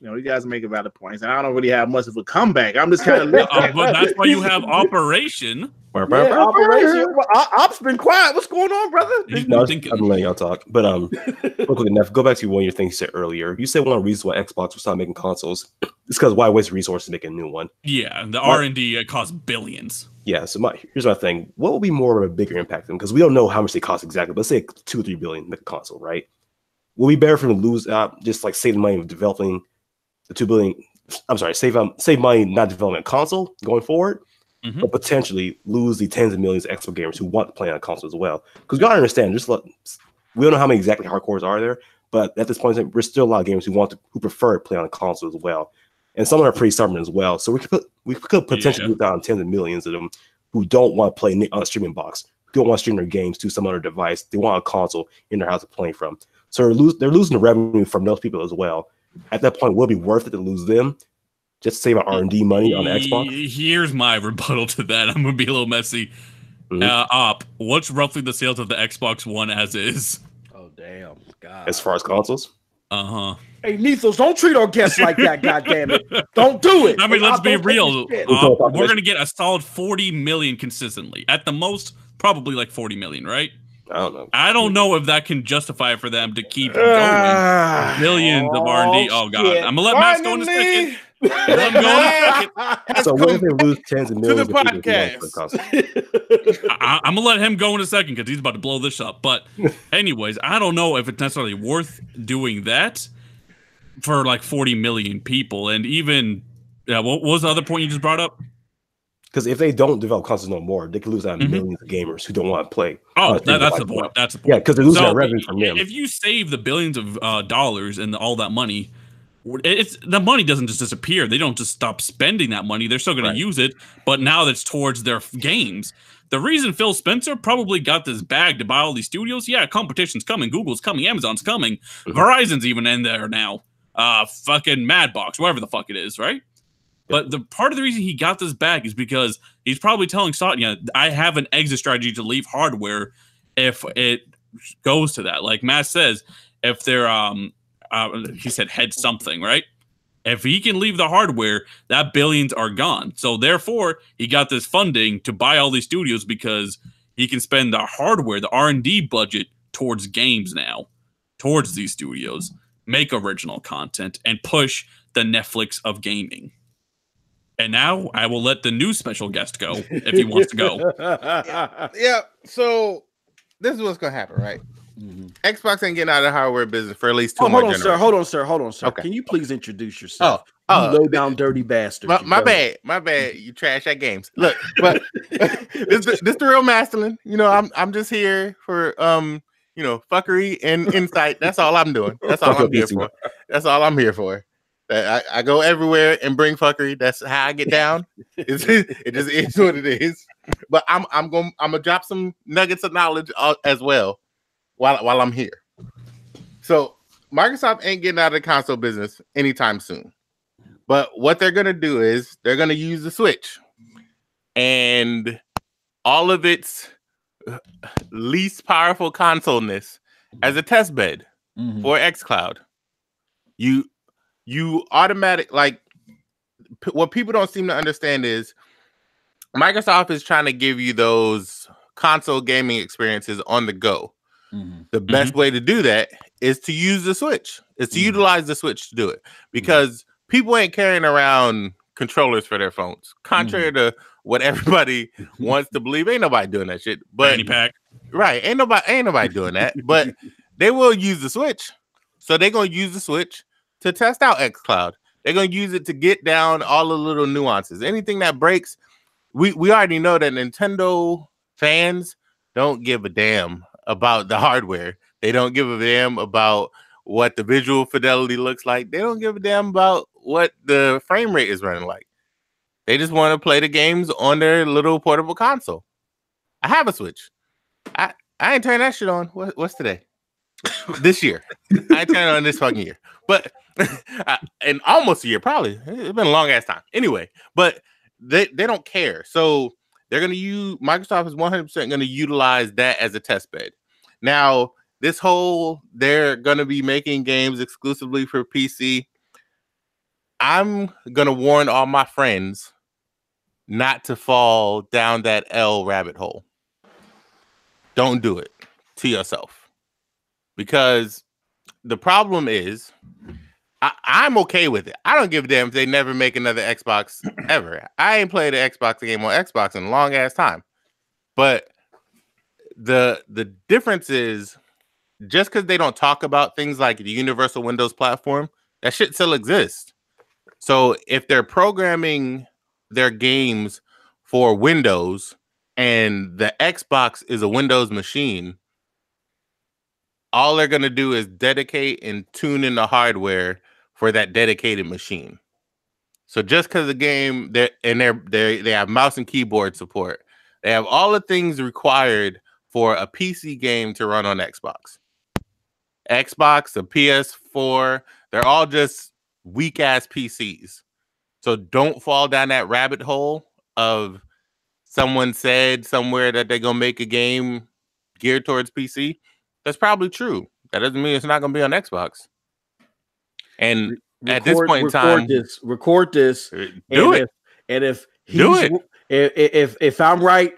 You know you guys are making valid points, and I don't really have much of a comeback. I'm just kind of
Uh, but that's why you have Operation.
Yeah, operation. Well, O- Op's been quiet. What's going on, brother?
He's
No, I was-
thinking-
I'm letting y'all talk. But um, real quick, Neff, go back to one of your things you said earlier. You said one of the reasons why Xbox was not making consoles is because why waste resources to make a new one?
Yeah, and
the
R and D costs billions.
Yeah. So my here's my thing. What will be more of a bigger impact them? Because we don't know how much they cost exactly. But let's say two or three billion to make a console, right? Will it be better for them to lose out, just like save the money of developing the two billion? I'm sorry, save um save money not developing a console going forward,
Mhm.
but potentially lose the tens of millions of extra gamers who want to play on a console as well. Because you gotta understand, just look, we don't know how many exactly hardcores are there, but at this point, in time, there's still a lot of gamers who want to who prefer to play on a console as well, and some of them are pretty stubborn as well. So we could put, we could potentially
Yeah.
lose down tens of millions of them who don't want to play on a streaming box, don't want to stream their games to some other device. They want a console in their house to play from. So they're, lose, they're losing the revenue from those people as well. At that point, will it be worth it to lose them just to save our R and D money on Xbox?
Here's my rebuttal to that. I'm gonna be a little messy.
Mhm.
Uh, op, what's roughly the sales of the Xbox One as is?
Oh damn, God.
As far as consoles,
Uh huh.
hey, Nethos, don't treat our guests like that. God damn it, don't do it.
I mean, let's
Op,
be real.
this.
Uh, we're gonna get a solid 40 million consistently. At the most, probably like 40 million, right?
I don't know.
I don't know if that can justify for them to keep
Uh,
going.
Ah,
Millions of R&D. Oh, God.
shit.
I'm gonna let Max go in a second. Let him go in a second.
So what if they lose tens of
to
millions
the
of people who want to play consoles?
I, I'm gonna let him go in a second because he's about to blow this up. But, anyways, I don't know if it's necessarily worth doing that for like 40 million people. And even, yeah, what was the other point you just brought up?
Because if they don't develop consoles no more, they could lose out
Mhm.
millions of gamers who don't want to play.
Oh, that, that's the point.
what?
That's the point.
Yeah, because they're losing
So,
that revenue from them.
If you save the billions of uh, dollars and all that money, it's the money doesn't just disappear. They don't just stop spending that money. They're still going
Right.
to use it, but now that's towards their f- games. The reason Phil Spencer probably got this bag to buy all these studios, yeah, competition's coming, Google's coming, Amazon's coming,
Mhm.
Verizon's even in there now. Uh, fucking Madbox, whatever the fuck it is, right? But the part of the reason he got this back is because he's probably telling Satya, I have an exit strategy to leave hardware if it goes to that. Like Matt says, if they're um uh, he said head something, right? If he can leave the hardware, that billions are gone. So therefore, he got this funding to buy all these studios because he can spend the hardware, the R and D budget towards games now, towards these studios, make original content, and push the Netflix of gaming. And now I will let the new special guest go if he wants to go.
Yeah. So this is what's gonna happen, right?
Mhm.
Xbox ain't getting out of the hardware business for at least two
Oh,
more
hold on, sir. Hold on, sir. Hold on, sir.
Okay.
Can you please introduce yourself?
Oh,
you
oh,
low down dirty bastard.
my, my bad, my bad. You trash at games. Look, but this this the real masculine. You know, I'm I'm just here for um, you know, fuckery and insight. That's all I'm doing. That's all I'm here for. That's all I'm here for. That I, I go everywhere and bring fuckery. That's how I get down. It's, it just is what it is. But I'm I'm going I'm gonna drop some nuggets of knowledge uh, as well while while I'm here. So Microsoft ain't getting out of the console business anytime soon. But what they're gonna do is they're gonna use the Switch and all of its uh, least powerful consoleness as a test bed
Mhm.
for xCloud. You you automatic like p- what people don't seem to understand is Microsoft is trying to give you those console gaming experiences on the go.
Mhm.
The best way to do that is to use the Switch. Is to
Mhm.
utilize the Switch to do it because people ain't carrying around controllers for their phones. Contrary to what everybody wants to believe, ain't nobody doing that shit. But. Right. Ain't nobody ain't nobody doing that. But they will use the Switch. So they're gonna use the Switch to test out xCloud. They're gonna use it to get down all the little nuances. Anything that breaks, we, we already know that Nintendo fans don't give a damn about the hardware. They don't give a damn about what the visual fidelity looks like. They don't give a damn about what the frame rate is running like. They just want to play the games on their little portable console. I have a Switch. I I ain't turning that shit on. What, what's today? this year. I ain't it on this fucking year. But In almost a year, probably. It's been a long ass time. Anyway, but they they don't care. So they're gonna use Microsoft is 100 percent gonna utilize that as a test bed. Now, this whole they're gonna be making games exclusively for PC. I'm gonna warn all my friends not to fall down that L rabbit hole. Don't do it to yourself because the problem is I, I'm okay with it. I don't give a damn if they never make another Xbox ever. I ain't played an Xbox game on Xbox in a long ass time. But the the difference is just because they don't talk about things like the Universal Windows platform, that shit still exists. So if they're programming their games for Windows and the Xbox is a Windows machine, all they're gonna do is dedicate and tune in the hardware for that dedicated machine. So just because the game that and they're they they have mouse and keyboard support, they have all the things required for a PC game to run on Xbox. Xbox, the PS4, they're all just weak ass PCs. So don't fall down that rabbit hole of someone said somewhere that they're gonna make a game geared towards PC. That's probably true. That doesn't mean it's not gonna be on Xbox. And at this point in
record
time,
this, record this,
uh,
and
do it.
If, and if
Do
it. If, if if I'm right,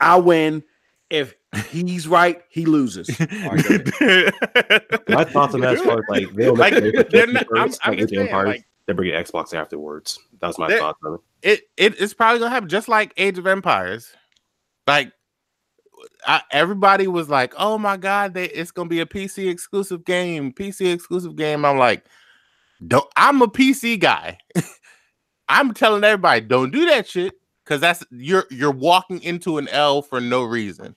I win. If he's right, he loses. All right, go ahead.
My thoughts on that as far as like they'll
Like,
make it
they're not- I'm-
first,
I'm
like the
saying,
Empire,
like-
they bring an Xbox afterwards. That was my
They-
thoughts it.
it, it it's probably gonna happen just like Age of Empires. Like I, everybody was like, "Oh my god, they, it's gonna be a PC exclusive game, PC exclusive game." I'm like, "Don't." I'm a PC guy. I'm telling everybody, don't do that shit because that's you're you're walking into an L for no reason.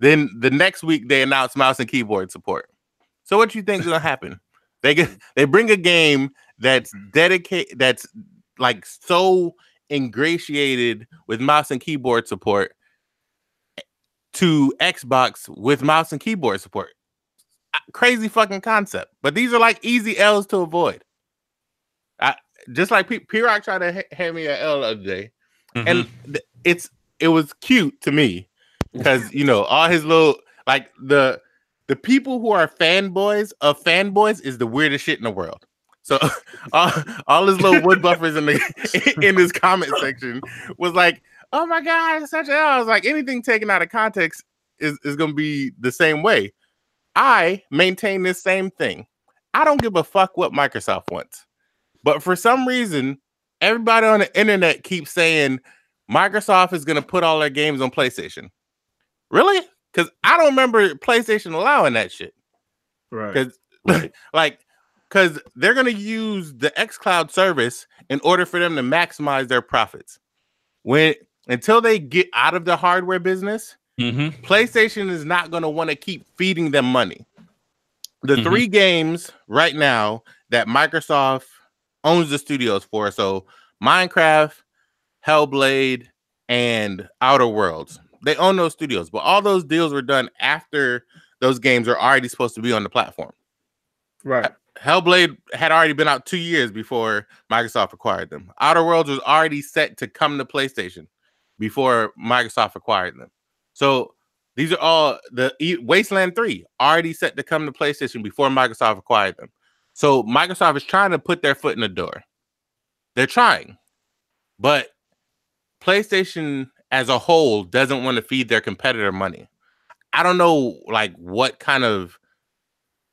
Then the next week they announce mouse and keyboard support. So what you think is gonna happen? They get they bring a game that's mm-hmm. dedicated that's like so ingratiated with mouse and keyboard support to Xbox with mouse and keyboard support. Crazy fucking concept. But these are like easy L's to avoid. I, just like P- P-Rock tried to ha- hand me an L the other day, and mm-hmm. th- it's it was cute to me because you know all his little like the the people who are fanboys of fanboys is the weirdest shit in the world. So all, all his little wood buffers in the in his comment section was like, "Oh my god, such a L." I was like, anything taken out of context is is gonna be the same way. I maintain this same thing. I don't give a fuck what Microsoft wants. But for some reason, everybody on the internet keeps saying Microsoft is going to put all their games on PlayStation. Really? Because I don't remember PlayStation allowing that shit.
Right.
Because, like, because they're going to use the xCloud service in order for them to maximize their profits. When until they get out of the hardware business,
Mm-hmm.
PlayStation is not going to want to keep feeding them money. The
Mhm.
three games right now that Microsoft owns the studios for, so Minecraft, Hellblade, and Outer Worlds, they own those studios, but all those deals were done after those games are already supposed to be on the platform.
Right.
Hellblade had already been out two years before Microsoft acquired them. Outer Worlds was already set to come to PlayStation before Microsoft acquired them. So these are all the E- Wasteland 3 already set to come to PlayStation before Microsoft acquired them. So Microsoft is trying to put their foot in the door. They're trying, but PlayStation as a whole doesn't want to feed their competitor money. I don't know like what kind of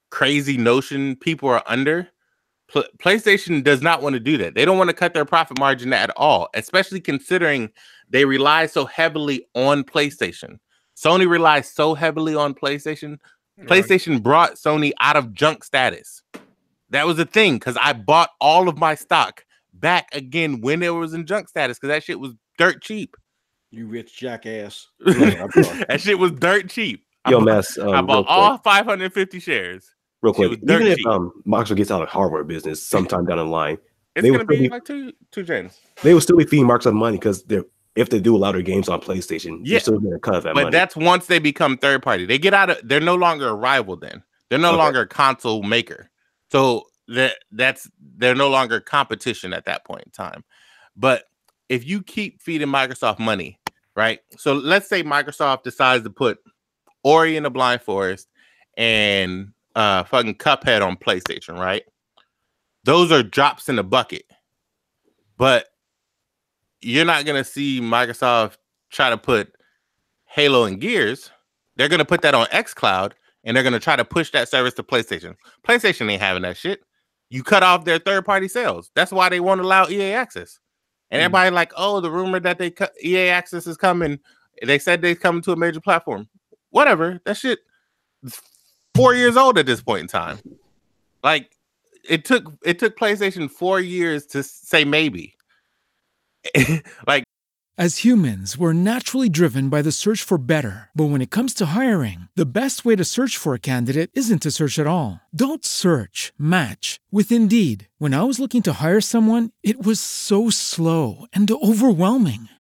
crazy notion people are under. Pl- PlayStation does not want to do that. They don't want to cut their profit margin at all, especially considering they rely so heavily on PlayStation. Sony relies so heavily on PlayStation. PlayStation brought Sony out of junk status. That was the thing because I bought all of my stock back again when it was in junk status because that shit was dirt cheap.
You rich jackass.
that shit was dirt cheap. I
Yo,
bought-
Mass, um,
I bought all 550 shares.
Real quick. Even if um, Microsoft gets out of hardware business sometime down the line,
It's
They
gonna be
be-
like two two gens.
they will still be feeding Microsoft money because they're if they do a allow their games on PlayStation,
Yeah.
they're still going to cut that money.
But
money.
that's once they become third party. They get out of they're no longer a rival then. They're no
Okay.
longer a console maker. So that that's they're no longer competition at that point in time. But if you keep feeding Microsoft money, right? So let's say Microsoft decides to put Ori in the Blind Forest and uh fucking Cuphead on PlayStation, right? Those are drops in the bucket. But you're not gonna see Microsoft try to put Halo and Gears. They're gonna put that on XCloud and they're gonna try to push that service to PlayStation. PlayStation ain't having that shit. You cut off their third party sales. That's why they won't allow EA access. And everybody like, oh, the rumor that they cut EA access is coming. They said they coming to a major platform. Whatever. That shit four years old at this point in time. Like it took it took PlayStation four years to say maybe. like
As humans, we're naturally driven by the search for better. But when it comes to hiring, the best way to search for a candidate isn't to search at all. Don't search, match with Indeed. When I was looking to hire someone, it was so slow and overwhelming.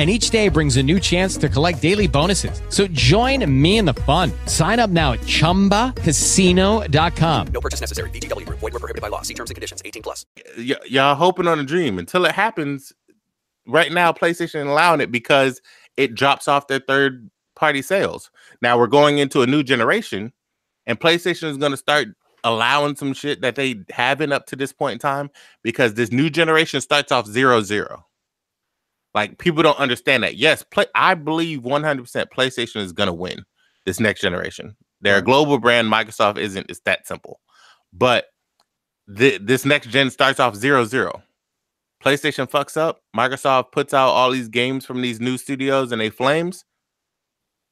And each day brings a new chance to collect daily bonuses. So join me in the fun. Sign up now at chumbacasino.com.
No purchase necessary. VGW Group. Void were prohibited by law. See terms and conditions. 18 plus.
y- y'all hoping on a dream until it happens. Right now, PlayStation allowing it because it drops off their third party sales. Now we're going into a new generation, and PlayStation is going to start allowing some shit that they haven't up to this point in time because this new generation starts off zero zero. Like people don't understand that. Yes, play. I believe one hundred percent PlayStation is going to win this next generation. They're a mm. global brand. Microsoft isn't. It's that simple. But thi- this next gen starts off zero zero. PlayStation fucks up. Microsoft puts out all these games from these new studios and they flames.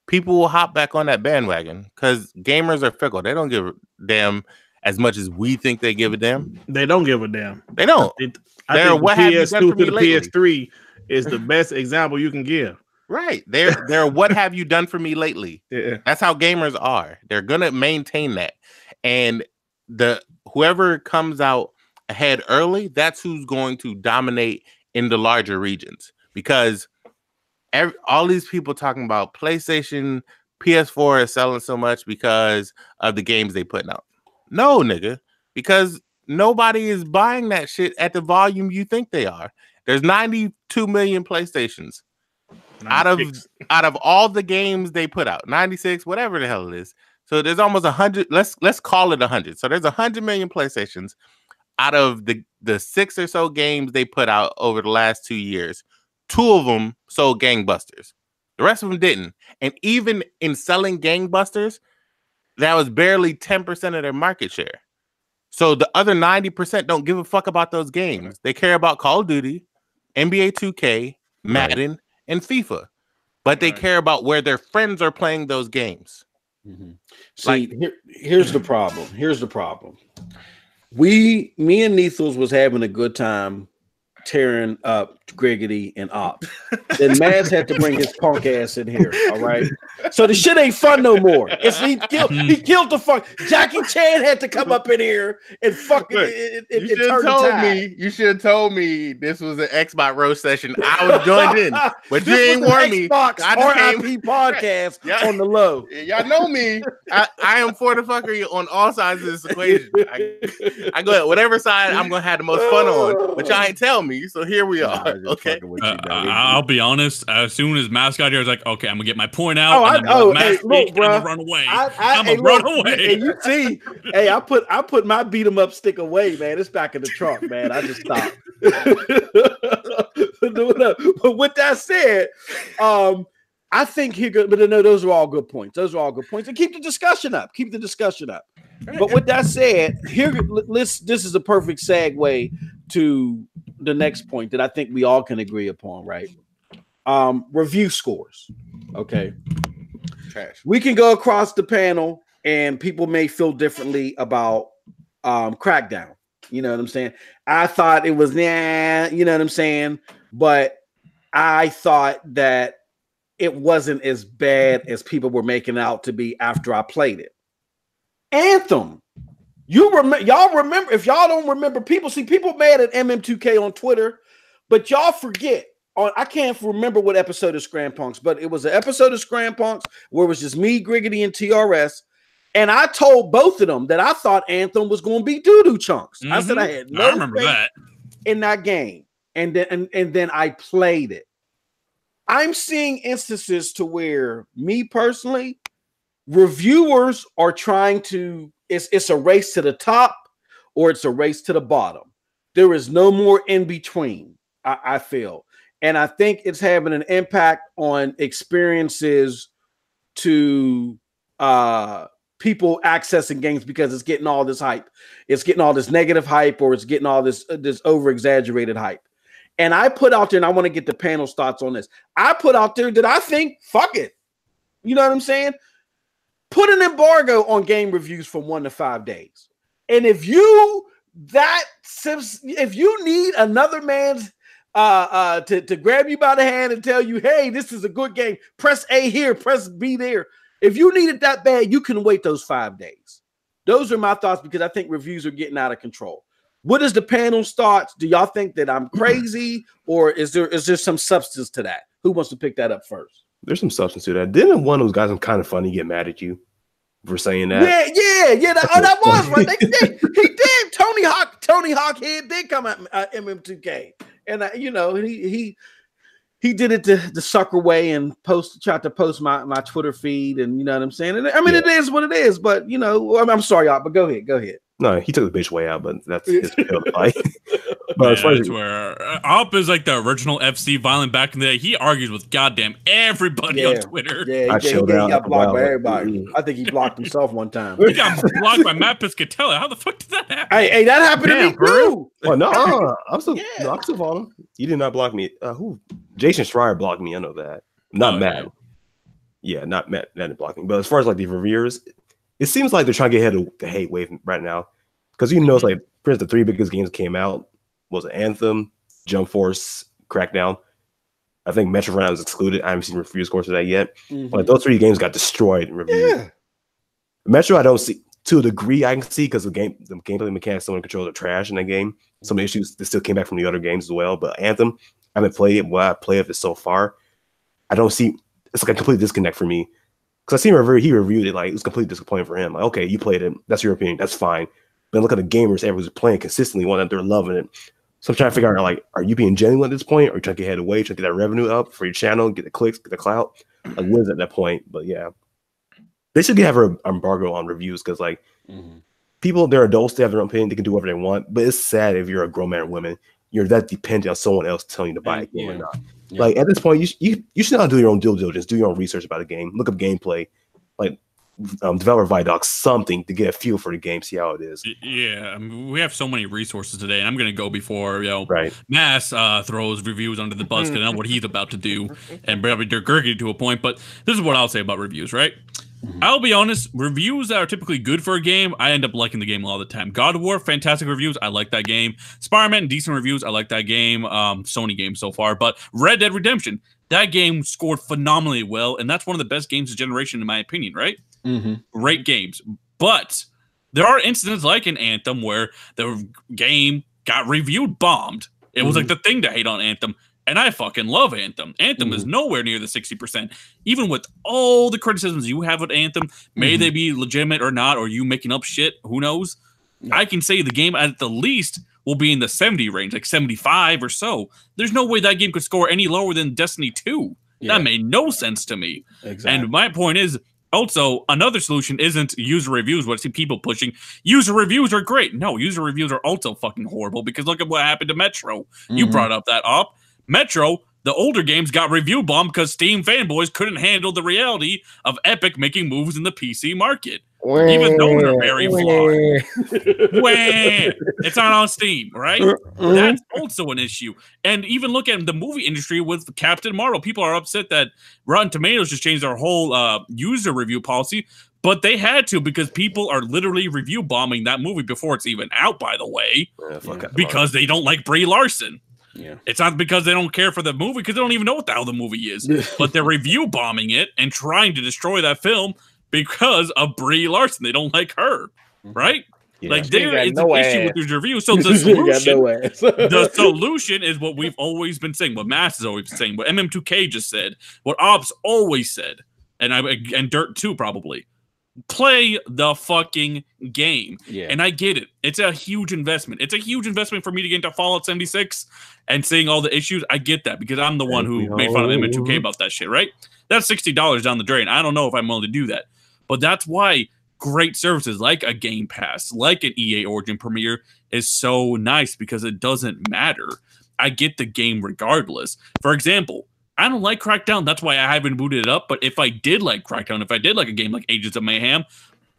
people will hop back on that bandwagon because gamers are fickle. They don't give a damn as much as we think they give a damn.
They don't give a damn.
They don't.
It,
They're, what
the
have you done
PS2 to the
lately?
PS3 is the best example you can give.
Right. They're they're what have you done for me lately?
Yeah.
That's how gamers are. They're gonna maintain that. And the whoever comes out ahead early, that's who's going to dominate in the larger regions because every, all these people talking about PlayStation, PS4 is selling so much because of the games they putting out. No, nigga, because nobody is buying that shit at the volume you think they are. There's 92 million PlayStations. Out of out of all the games they put out 96 whatever the hell it is. So there's almost a 100 let's let's call it a 100 so there's a 100 million playstations out of the the six or so games they put out over the last two years two of them sold gangbusters. The rest of them didn't. And even in selling gangbusters that was barely 10% of their market share. So the other 90% don't give a fuck about those games. They care about call of duty nba 2k madden and FIFA, but they
Right.
care about where their friends are playing those games.
Mhm. See,
Like-
here, here's the problem. Here's the problem. We, me and Neethles was having a good time tearing up Griggity and Op. then Maz had to bring his punk ass in here. All right. So the shit ain't fun no more. It's he killed he mm-hmm. killed the fuck. Jackie Chan had to come up in here and fucking
Look,
it, it,
You should have told
tide.
me. You should have told me this was an Xbox roast session. I would have joined in, but you
This
ain't
was an
warned me.
Xbox
I just came-
RIP podcast
Yeah.
on the low.
Y'all know me. I, I am for the fuckery on all sides of this equation. I, I go whatever side I'm gonna have the most fun on, but y'all ain't tell me. So here we
Nah,
are.
just
Okay.
fucking with you,
Uh. I'll be honest. As soon as Mask got here, I was like, okay, I'm gonna get my point out.
Oh, I-
and then
oh,
Mask
hey, look,
speak, and I'm
bruh.
gonna run away.
I, I,
I'm
hey,
gonna run away.
And you see, hey, I put I put my beat 'em up stick away, man. It's back in the trunk, man. I just stopped. but with that said, um, I think he good, but no, those are all good points. Those are all good points. And keep the discussion up. Keep the discussion up. But with that said, here let's this is a perfect segue to the next point that I think we all can agree upon, right? Um, review scores. Okay
Trash.
we can go across the panel and people may feel differently about um crackdown you know what i'm saying i thought it was nah you know what i'm saying but i thought that it wasn't as bad as people were making out to be after i played it anthem you remember y'all remember if y'all don't remember people see people mad at mm2k on twitter but y'all forget on I can't remember what episode of Scram Punks, but it was an episode of Scram Punks where it was just me, Griggity, and TRS. And I told both of them that I thought Anthem was going to be doo doo chunks. I said I
Mhm.
had no
I remember
faith
that.
in that game, and then and, and then I played it. I'm seeing instances to where me personally, reviewers are trying to it's it's a race to the top or it's a race to the bottom. There is no more in between. I, I feel, and I think it's having an impact on experiences to uh people accessing games because it's getting all this hype. It's getting all this negative hype or it's getting all this uh, this over exaggerated hype. And i put out there and i want to get the panel's thoughts on this. I put out there that i think fuck it. You know what i'm saying put an embargo on game reviews from one to five days. And if you that if you need another man's uh uh to, to grab you by the hand and tell you hey this is a good game press a here press b there. If you need it that bad you can wait those five days. Those are my thoughts because i think reviews are getting out of control. What is the panel's thoughts? Do y'all think that i'm crazy or is there is there some substance to that? Who wants to pick that up first
There's some substance to that. Didn't one of those guys I'm kind of funny get mad at you for saying that?
yeah yeah yeah that, oh, that was right they did he did tony hawk tony hawk head did come at uh, mm2k and uh, you know he he he did it the, the sucker way and post tried to post my, my Twitter feed and you know what I'm saying. And I mean it is what it is, but you know I'm, I'm sorry, y'all, but go ahead, go ahead.
No, he took the bitch way out, but that's his field of fight. but as
Yeah,
far as
that's where uh, Op is like the original FC violent back in the day. He argues with goddamn everybody on Twitter.
Yeah, he,
I
got- he,
chilled
he
out
got blocked by everybody.
Mm.
I think he blocked himself one time.
He got blocked by Matt Piscatella. How the fuck did that happen?
hey, hey, that happened
Damn,
to me too.
Oh no, uh, I'm still
Yeah.
no, I'm still following. You did not block me. Uh, who? Jason Schreier blocked me. I know that. Not
Oh,
Matt. Yeah, not met net blocking. But as far as like the reviewers, it seems like they're trying to get ahead of the hate wave right now. Because you know, it's like for instance, the three biggest games came out was Anthem, Jump Force, Crackdown. I think Metro now is excluded. I haven't seen review scores for that yet. Mm-hmm. But those three games got destroyed in reviews.
Yeah.
Metro, I don't see to a degree I can see because the game, the gameplay mechanics, some of the controls are trash in that game. Some issues that still came back from the other games as well. But Anthem, I haven't played it. What I play of it so far, I don't see. It's like a complete disconnect for me because I seen review. He reviewed it like it was completely disappointing for him. Like, okay, you played it. That's your opinion. That's fine. But look at the gamers everyone's playing consistently, one that they're loving it. So I'm trying to figure out like, are you being genuine at this point, or are you trying to get ahead away, trying to get that revenue up for your channel, get the clicks, get the clout? Like, what is at that point? But yeah, they should have an embargo on reviews because like
Mhm.
people, they're adults, they have their own opinion, they can do whatever they want. But it's sad if you're a grown man or woman, you're that dependent on someone else telling you to buy a game or not.
Yeah.
Like at this point, you sh- you you should not do your own due diligence, do your own research about a game, look up gameplay, like um, developer Vidoc something to get a feel for the game, see how it is.
Yeah, I mean, we have so many resources today, and I'm gonna go before you know
Right.
Mass uh, throws reviews under the bus because I know what he's about to do, and probably Dirt Griggity to a point. But this is what I'll say about reviews, right? I'll be honest, reviews that are typically good for a game, I end up liking the game all the time. God of War, fantastic reviews, I like that game. Spider-Man, decent reviews, I like that game. Um, Sony game so far, but Red Dead Redemption, that game scored phenomenally well, and that's one of the best games of generation in my opinion, right?
Mhm.
great games. But there are incidents like in Anthem where the game got reviewed bombed. It was like the thing to hate on Anthem. And I fucking love Anthem. Anthem is nowhere near the 60%. Even with all the criticisms you have with Anthem, may they be legitimate or not, or you making up shit, who knows? I can say the game at the least will be in the 70 range, like 75 or so. There's no way that game could score any lower than Destiny 2.
Yeah.
That made no sense to me.
Exactly.
And my point is also another solution isn't user reviews. What I see people pushing user reviews are great. No, user reviews are also fucking horrible because look at what happened to Metro. You
Mhm.
brought up that up. Metro, the older games got review bombed because Steam fanboys couldn't handle the reality of Epic making moves in the PC market. Even though they're very flawed. Wah! it's not on Steam, right? That's also an issue. And even look at the movie industry with Captain Marvel. People are upset that Rotten Tomatoes just changed their whole uh, user review policy, but they had to because people are literally review bombing that movie before it's even out, by the way,
Yeah,
because they don't like Brie Larson.
Yeah.
It's not because they don't care for the movie, because they don't even know what the hell the movie is. but they're review bombing it and trying to destroy that film because of Brie Larson. They don't like her, right?
Yeah.
Like there is
no
an issue with these reviews. So the solution
no
the solution is what we've always been saying, what Mass has always been saying, what MM2K just said, what Ops always said, and I and Dirt too probably. Play the fucking game.
Yeah.
And I get it. It's a huge investment. It's a huge investment for me to get into Fallout 76 and seeing all the issues. I get that because I'm the one who made fun of MM2K about that shit, right? That's $60 down the drain. I don't know if I'm willing to do that. But that's why great services like a Game Pass, like an EA Origin Premier is so nice because it doesn't matter. I get the game regardless. For example, I don't like Crackdown. That's why I haven't booted it up. But if I did like Crackdown, if I did like a game like Agents of Mayhem,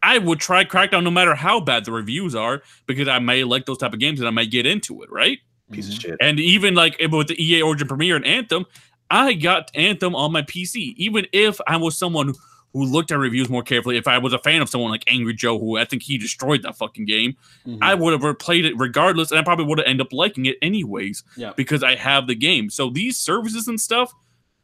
I would try Crackdown no matter how bad the reviews are because I may like those type of games and I may get into it, right?
piece of shit.
And even like with the EA Origin Premier and Anthem, I got Anthem on my PC. Even if I was someone who looked at reviews more carefully, if I was a fan of someone like Angry Joe, who I think he destroyed that fucking game,
Mhm.
I would have played it regardless, and I probably would have ended up liking it anyways
Yeah.
because I have the game. So these services and stuff,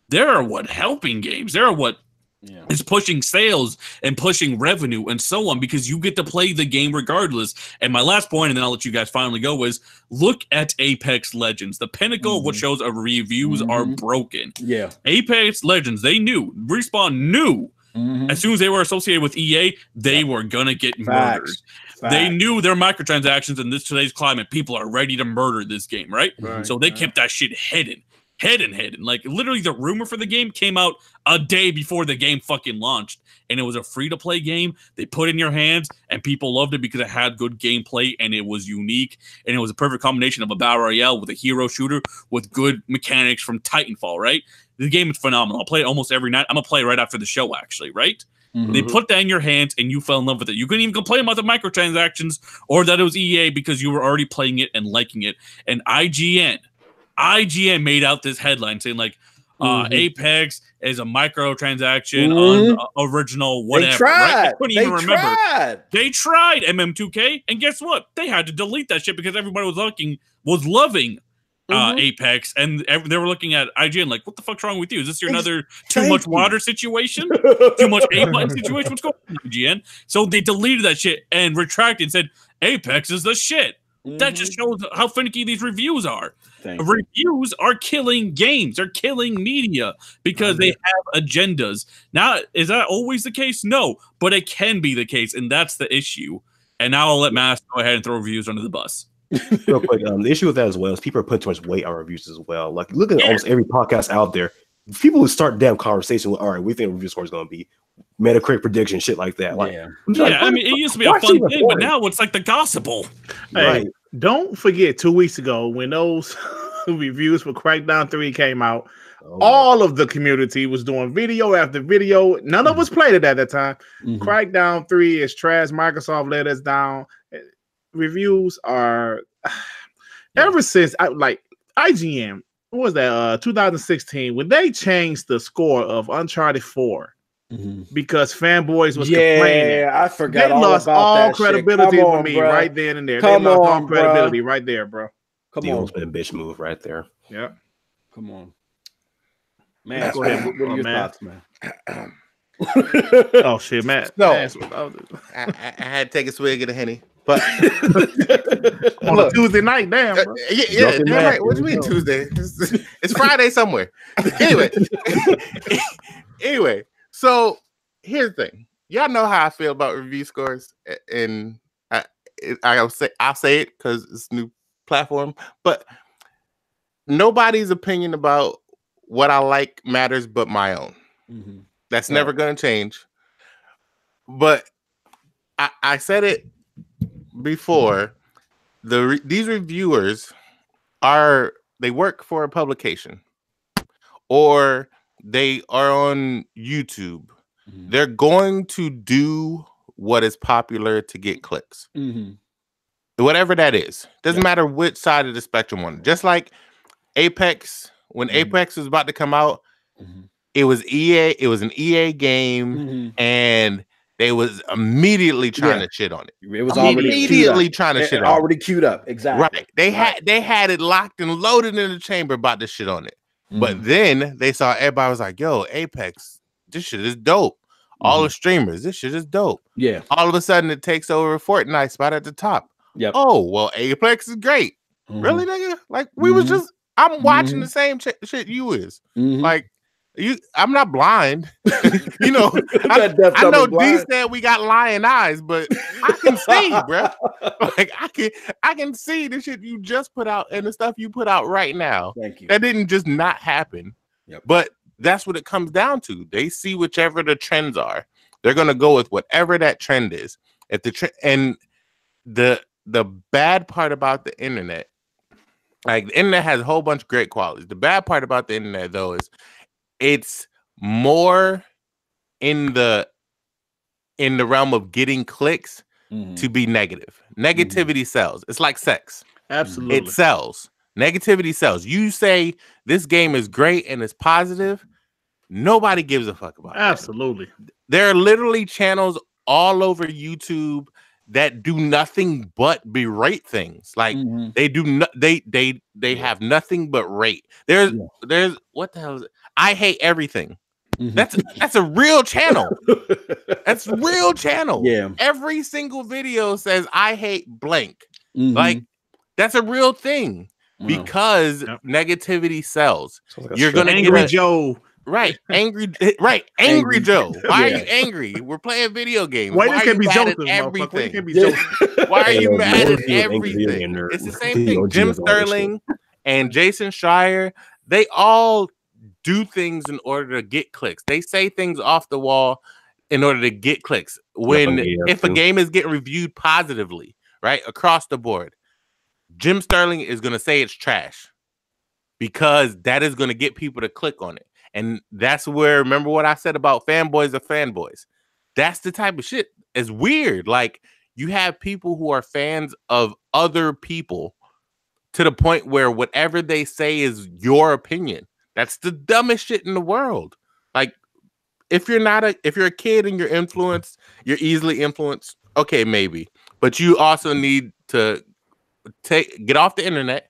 they're what helping games. They're what
yeah.
is pushing sales and pushing revenue and so on because you get to play the game regardless. And my last point, and then I'll let you guys finally go, is look at Apex Legends. The pinnacle of what
Mhm.
shows of reviews are
Mhm.
broken.
Yeah.
Apex Legends, they knew, Respawn knew
Mhm.
as soon as they were associated with EA, they were gonna get murdered.
Facts.
They knew their microtransactions in this today's climate, people are ready to murder this game, right?
Right.
So they kept that shit hidden, hidden, hidden. Like literally, the rumor for the game came out a day before the game fucking launched, and it was a free to play game. They put in your hands, and people loved it because it had good gameplay and it was unique, and it was a perfect combination of a battle royale with a hero shooter with good mechanics from Titanfall. Right? The game is phenomenal. I'll play it almost every night. I'm gonna play right after the show, actually. Right?
Mhm.
They put that in your hands and you fell in love with it. You couldn't even complain about the microtransactions or that it was EA because you were already playing it and liking it. And IGN, IGN made out this headline saying, like, Uh,
Mhm.
Apex is a microtransaction,
Mhm.
un- uh, original, whatever.
They tried.
Right? I couldn't
They
even remember.
tried.
They tried MM2K, and guess what? They had to delete that shit because everybody was looking was loving uh,
Mhm.
Apex, and they were looking at IGN like, "What the fuck's wrong with you? Is this your another too much water situation? too much A button situation? What's going on, IGN?" So they deleted that shit and retracted and said, "Apex is the shit." That just shows how finicky these reviews are.
Thank you.
Reviews are killing games. They're killing media because they have agendas. Now, is that always the case? No, but it can be the case, and that's the issue. And now I'll let Mass go ahead and throw reviews under the bus.
Real quick, um, the issue with that as well is people are putting too much weight on reviews as well. Like, look at
Yeah.
almost every podcast out there. People who start damn conversation with, all right, we think review score is going to be Metacritic prediction, shit like that. Like,
Yeah.
I'm like,
Yeah, I mean, it used to be a
why is it
fun thing, but now it's like the gospel.
Hey,
Right.
Don't forget two weeks ago when those reviews for Crackdown 3 came out,
Oh,
all of the community was doing video after video. None of us played it at that time.
Mhm.
Crackdown 3 is trash. Microsoft let us down. Eh, Reviews are ever since I like IGN, what was that? Uh 2016 when they changed the score of Uncharted 4
Mhm.
because fanboys was complaining.
Yeah, I forgot
They
all
lost
about
all
that
credibility
Come
for me
bruh.
right then and there.
Come
they lost all
on, bruh.
credibility right there, bro.
Come
the
on,
ultimate bitch move right there.
Yeah.
come on, man.
Go ahead.
What, what
Oh,
are your
man.
thoughts, man?
Oh shit, Matt.
No.
Matt's-
I, I, I had to take a swig of the henny, but
on a Tuesday night, damn,
Uh,
bro.
yeah, yeah, damn
Matt,
right. What do you mean
go.
Tuesday? It's, it's Friday somewhere. anyway, anyway. So here's the thing. Y'all know how I feel about review scores, and I, I'll say I'll say it because it's a new platform. But nobody's opinion about what I like matters, but my own.
Mhm.
That's
Yeah.
never going to change. But I, I said it before. The re- these reviewers are they work for a publication, or they are on YouTube.
Mhm.
They're going to do what is popular to get clicks,
Mhm.
whatever that is. Doesn't
Yeah.
matter which side of the spectrum one. Just like Apex, when
Mhm.
Apex was about to come out,
Mhm.
it was EA. It was an EA game
Mhm.
and they was immediately trying
Yeah.
to shit on it.
It was already queued
Immediately
up.
trying to
It-
shit
it
on
already queued up. Exactly.
Right. They
Right.
had they had it locked and loaded in the chamber about to shit on it. But
Mhm.
then they saw everybody was like, yo, Apex, this shit is dope. All
Mhm.
the streamers, this shit is dope.
yeah.
All of a sudden it takes over Fortnite spot at the top.
Yep.
Oh, well, Apex is great.
Mhm.
Really, nigga? Like we was
Mhm.
just I'm watching
Mhm.
the same ch- shit you is. Like you I'm not blind. you know, I, I know D said we got lion eyes, but I can see, bro. Like I can I can see the shit you just put out and the stuff you put out right now.
Thank you.
That didn't just not happen.
Yep.
But that's what it comes down to. They see whichever the trends are. They're gonna go with whatever that trend is. If the trend and the the bad part about the internet, like the internet has a whole bunch of great qualities. The bad part about the internet though is it's more in the in the realm of getting clicks
Mhm.
to be negative. Negativity sells. It's like sex.
Absolutely.
It sells. Negativity sells. You say this game is great and it's positive, nobody gives a fuck about it.
Absolutely.
There are literally channels all over YouTube that do nothing but berate things. Like
Mhm.
they do no, they they they have nothing but rate. There's
Yeah.
there's what the hell is it? I hate everything.
Mhm.
That's that's a real channel. That's real channel.
yeah.
Every single video says I hate blank.
Mhm.
Like that's a real thing
Wow.
because
Yep.
negativity sells.
Like
You're gonna get
Angry
a-
Joe.
Right, angry, right, angry,
Angry
Joe.
Joe.
Why
Yeah.
are you angry? We're playing video games.
Why
Why
this
are
can't
you
be
mad at
motherfucker? Why you
everything?
can't be
Yeah.
Why are you mad at
angry
everything? It's the same thing. Jim
Jim's all this shit.
Sterling and Jason Schreier, they all do things in order to get clicks. They say things off the wall in order to get clicks. When
yeah,
if a game is getting reviewed positively, right across the board, Jim Sterling is going to say it's trash because that is going to get people to click on it. And that's where remember what I said about fanboys are fanboys. That's the type of shit. It's weird. Like you have people who are fans of other people to the point where whatever they say is your opinion. That's the dumbest shit in the world. Like, if you're not a if you're a kid and you're influenced, you're easily influenced. Okay, maybe, but you also need to take get off the internet.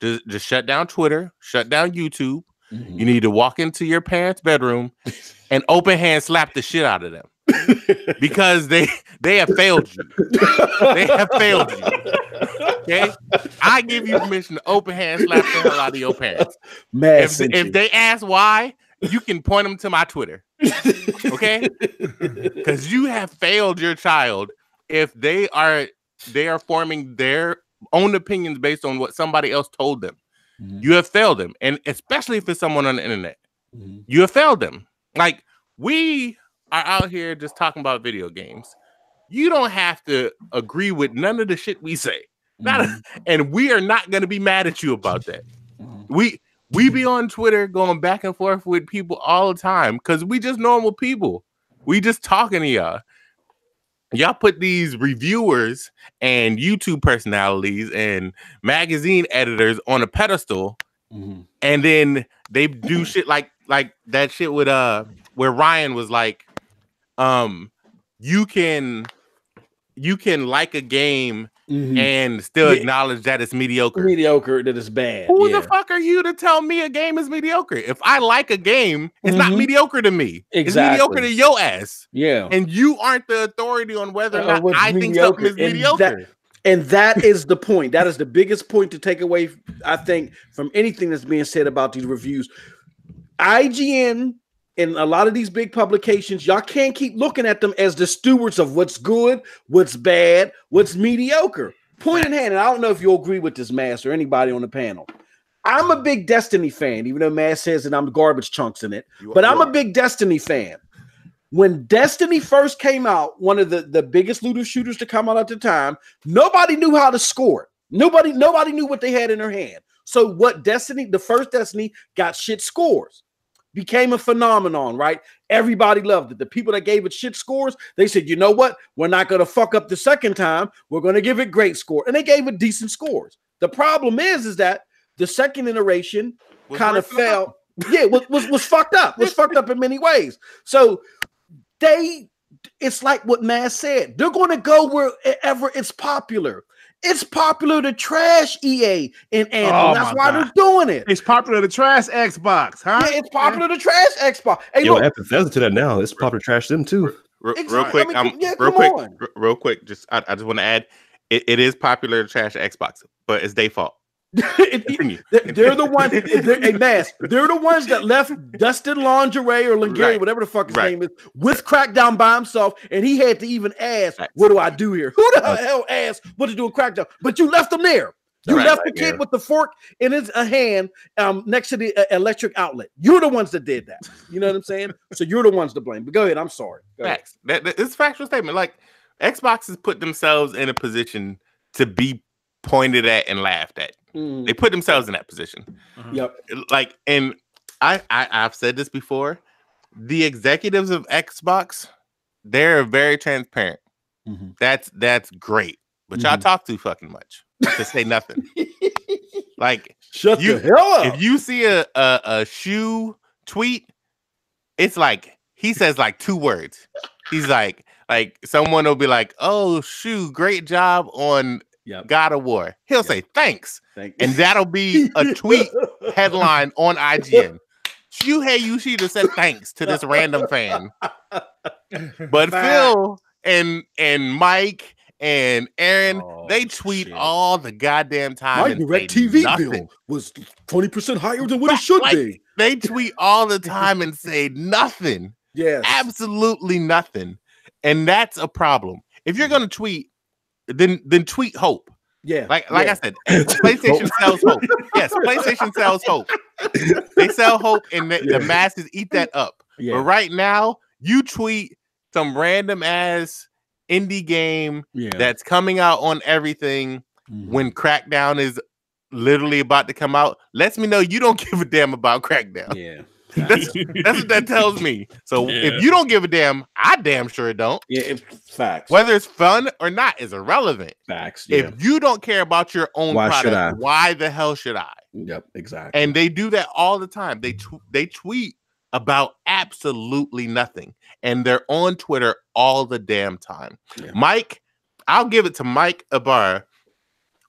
Just, just shut down Twitter, shut down YouTube.
Mhm.
You need to walk into your parents' bedroom and open hand slap the shit out of them because they they have failed you. They have failed you. Okay, I give you permission to open hand slap the hell out of your parents.
Mad
If, if they ask why, you can point them to my Twitter. Okay, because you have failed your child if they are they are forming their own opinions based on what somebody else told them.
Mhm.
You have failed them, and especially if it's someone on the internet,
Mhm.
you have failed them. Like we are out here just talking about video games. You don't have to agree with none of the shit we say. Not
Mhm.
and we are not going to be mad at you about that.
Mhm.
We we be on Twitter going back and forth with people all the time because we just normal people. We just talking to y'all. Y'all put these reviewers and YouTube personalities and magazine editors on a pedestal,
Mhm.
and then they do shit like like that shit with uh where Ryan was like, um, you can you can like a game
Mhm.
and still
Yeah.
acknowledge that it's mediocre.
mediocre that is bad.
Who
yeah.
the fuck are you to tell me a game is mediocre? If I like a game, it's not
Mhm.
mediocre to me. It's mediocre to your ass.
Yeah.
And you aren't the authority on whether or
Uh,
not
what's
I think something is
mediocre. And
mediocre.
And that is the point. That is the biggest point to take away, I think, from anything that's being said about these reviews. IGN and a lot of these big publications, y'all can't keep looking at them as the stewards of what's good, what's bad, what's mediocre. Point in hand, and I don't know if you'll agree with this, Mass, or anybody on the panel. I'm a big Destiny fan, even though Mass says that I'm garbage chunks in it.
You-
But I'm a big Destiny fan. When Destiny first came out, one of the, the biggest looter shooters to come out at the time, nobody knew how to score it. Nobody, nobody knew what they had in their hand. So what Destiny, the first Destiny, got shit scores, became a phenomenon, right? Everybody loved it. The people that gave it shit scores, they said, you know what? We're not gonna fuck up the second time. We're gonna give it great score. And they gave it decent scores. The problem is, is that the second iteration kind of fell. Yeah, was, was was fucked up. Was fucked up in many ways. So they, it's like what Mass said. They're going to go wherever it's popular. It's popular to trash EA and Anthem.
Oh
That's why
God.
they're doing it.
It's popular to trash Xbox, huh?
Yeah, it's popular to trash Xbox. Hey,
Yo,
look,
add Bethesda to that now. It's popular to trash them too.
Real, real quick,
I mean,
um,
yeah,
real quick,
on.
real quick. Just I, I just want to add, it, it is popular to trash Xbox, but it's their fault. Continue.
They're, they're the ones, they're, hey, Mass, they're the ones that left Dustin Lingerie or Lingerie,
Right.
whatever the fuck his
Right.
name is, with Crackdown by himself, and he had to even ask,
Facts.
"What do I do here? Who the hell asked what to do in Crackdown?" But you left him there. You
Right,
left
right
the kid with the fork in his uh, hand, um, next to the uh, electric outlet. You're the ones that did that. You know what I'm saying? So you're the ones to blame. But go ahead. I'm sorry. Go ahead.
Facts. That, that- it's a factual statement. Like Xbox has put themselves in a position to be pointed at and laughed at.
Mm,
They put themselves in that position.
yep.
Like, and I, I I've said this before. The executives of Xbox, they're very transparent.
Mhm.
That's that's great. But y'all
Mhm.
talk too fucking much to say nothing. like
Shut
You-
the hell up.
if you see a, a a shoe tweet, it's like he says like two words. He's like like someone will be like, "Oh, shoe, great job on
Yep.
God of War." He'll say thanks,
Thank
and that'll be a tweet headline on IGN. Shuhei Yoshida said thanks to this random fan, but
Fact.
Phil and and Mike and Aaron
Oh,
they tweet
shit.
all the goddamn time.
My
and
direct TV
nothing.
bill was 20% higher than what it should
like-
be.
They tweet all the time and say nothing,
Yes.
absolutely nothing, and that's a problem. If you're mm. gonna tweet, then then tweet hope.
Yeah.
Like like
yeah.
I said, PlayStation sells hope. Yes, PlayStation sells hope. They sell hope, and the,
Yeah.
the masses eat that up.
yeah.
But right now, you tweet some random ass indie game
yeah.
that's coming out on everything
Mhm.
when Crackdown is literally about to come out. Lets me know you don't give a damn about Crackdown.
yeah.
That's that's what that tells me. So
Yeah.
if you don't give a damn, I damn sure don't.
Yeah, if, facts.
Whether it's fun or not is irrelevant.
Facts. Yeah.
If you don't care about your own
Why should
product,
I?
why the hell should I?
yep. Exactly.
And they do that all the time. They tw- they tweet about absolutely nothing, and they're on Twitter all the damn time.
Yeah.
Mike, I'll give it to Mike Ybarra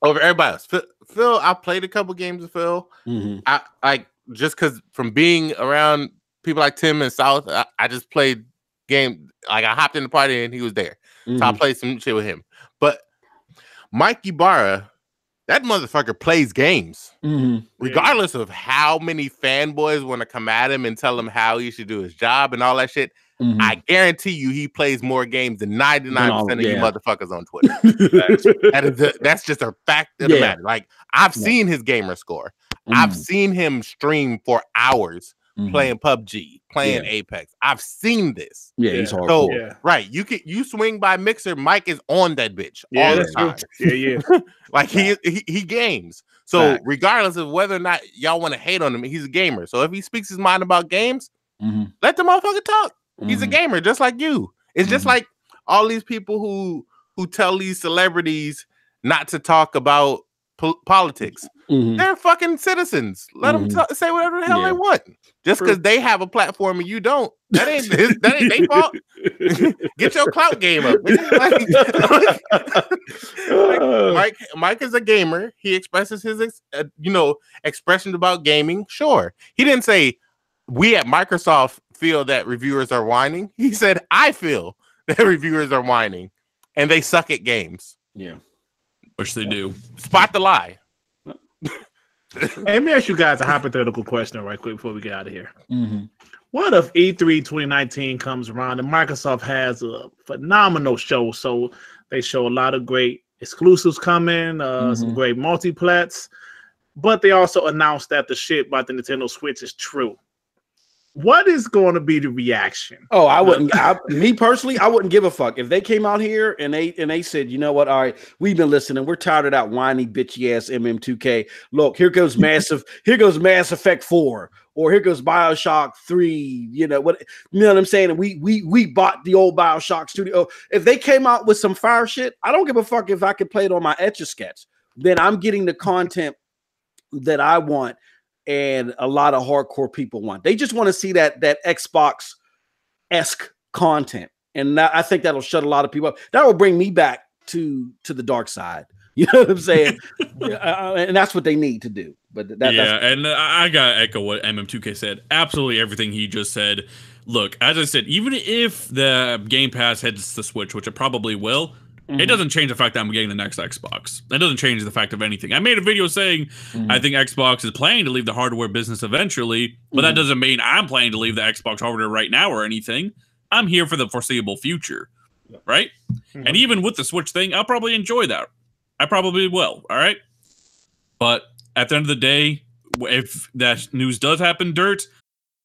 over everybody else. Phil, Phil I played a couple games with Phil.
Mhm.
I like just because from being around people like Tim and South, I, I just played game. Like I hopped in the party and he was there, so I
Mhm.
played some shit with him. But Mike Ybarra, that motherfucker plays games
Mhm.
regardless of how many fanboys want to come at him and tell him how he should do his job and all that shit,
Mhm.
I guarantee you he plays more games than 99% of you motherfuckers on Twitter. that is a- that's just a fact of the matter. Like I've
Yeah.
seen his gamer score. I've
Mhm.
seen him stream for hours
Mhm.
playing PUBG, playing
Yeah.
Apex. I've seen this.
Yeah, he's
Yeah.
hardcore.
So
Yeah.
right, you can you swing by Mixer, Mike is on that bitch
Yeah,
all the
that's true.
time.
Yeah, yeah.
Like he, he he games. So
Facts.
regardless of whether or not y'all want to hate on him, he's a gamer. So if he speaks his mind about games,
Mhm.
let the motherfucker talk. He's a
Mhm.
gamer just like you. It's just
Mhm.
like all these people who who tell these celebrities not to talk about po- politics.
Mhm.
They're fucking citizens. Let them
Mhm.
say whatever the hell
Yeah.
they want. Just because they have a platform and you don't, that ain't that ain't their fault. Get your clout game up. Like- Mike Mike is a gamer. He expresses his ex- uh, you know expressions about gaming. Sure, he didn't say we at Microsoft feel that reviewers are whining. He said I feel that reviewers are whining, and they suck at games.
yeah.
Which they do.
Spot the lie.
Hey, let me ask you guys a hypothetical question right quick before we get out of here.
Mhm.
What if E E3 2019 comes around and Microsoft has a phenomenal show? So they show a lot of great exclusives coming, uh, some
Mhm.
great multiplats, but they also announced that the shit about the Nintendo Switch is true. What is going to be the reaction?
Oh, I wouldn't. I, me personally, I wouldn't give a fuck if they came out here and they and they said, you know what? All right, we've been listening. We're tired of that whiny bitchy ass MM2K. Look, here goes massive. here goes Mass Effect Four, or here goes Bioshock Three. You know what? You know what I'm saying? We we we bought the old Bioshock studio. If they came out with some fire shit, I don't give a fuck if I could play it on my Etch a Sketch. Then I'm getting the content that I want and a lot of hardcore people want. They just want to see that that Xbox esque content, and that, I think that'll shut a lot of people up. That will bring me back to to the dark side. You know what I'm saying? Yeah, uh, and that's what they need to do. But that,
yeah,
that's
and I I gotta echo what MM2K said. Absolutely everything he just said. Look, as I said, even if the Game Pass heads to Switch, which it probably will,
Mm-hmm.
it doesn't change the fact that I'm getting the next Xbox. It doesn't change the fact of anything. I made a video saying
Mhm.
I think Xbox is planning to leave the hardware business eventually, but that
Mhm.
doesn't mean I'm planning to leave the Xbox hardware right now or anything. I'm here for the foreseeable future, right?
Mm-hmm.
And even with the Switch thing, I'll probably enjoy that. I probably will. All right. But at the end of the day, if that news does happen, dirt,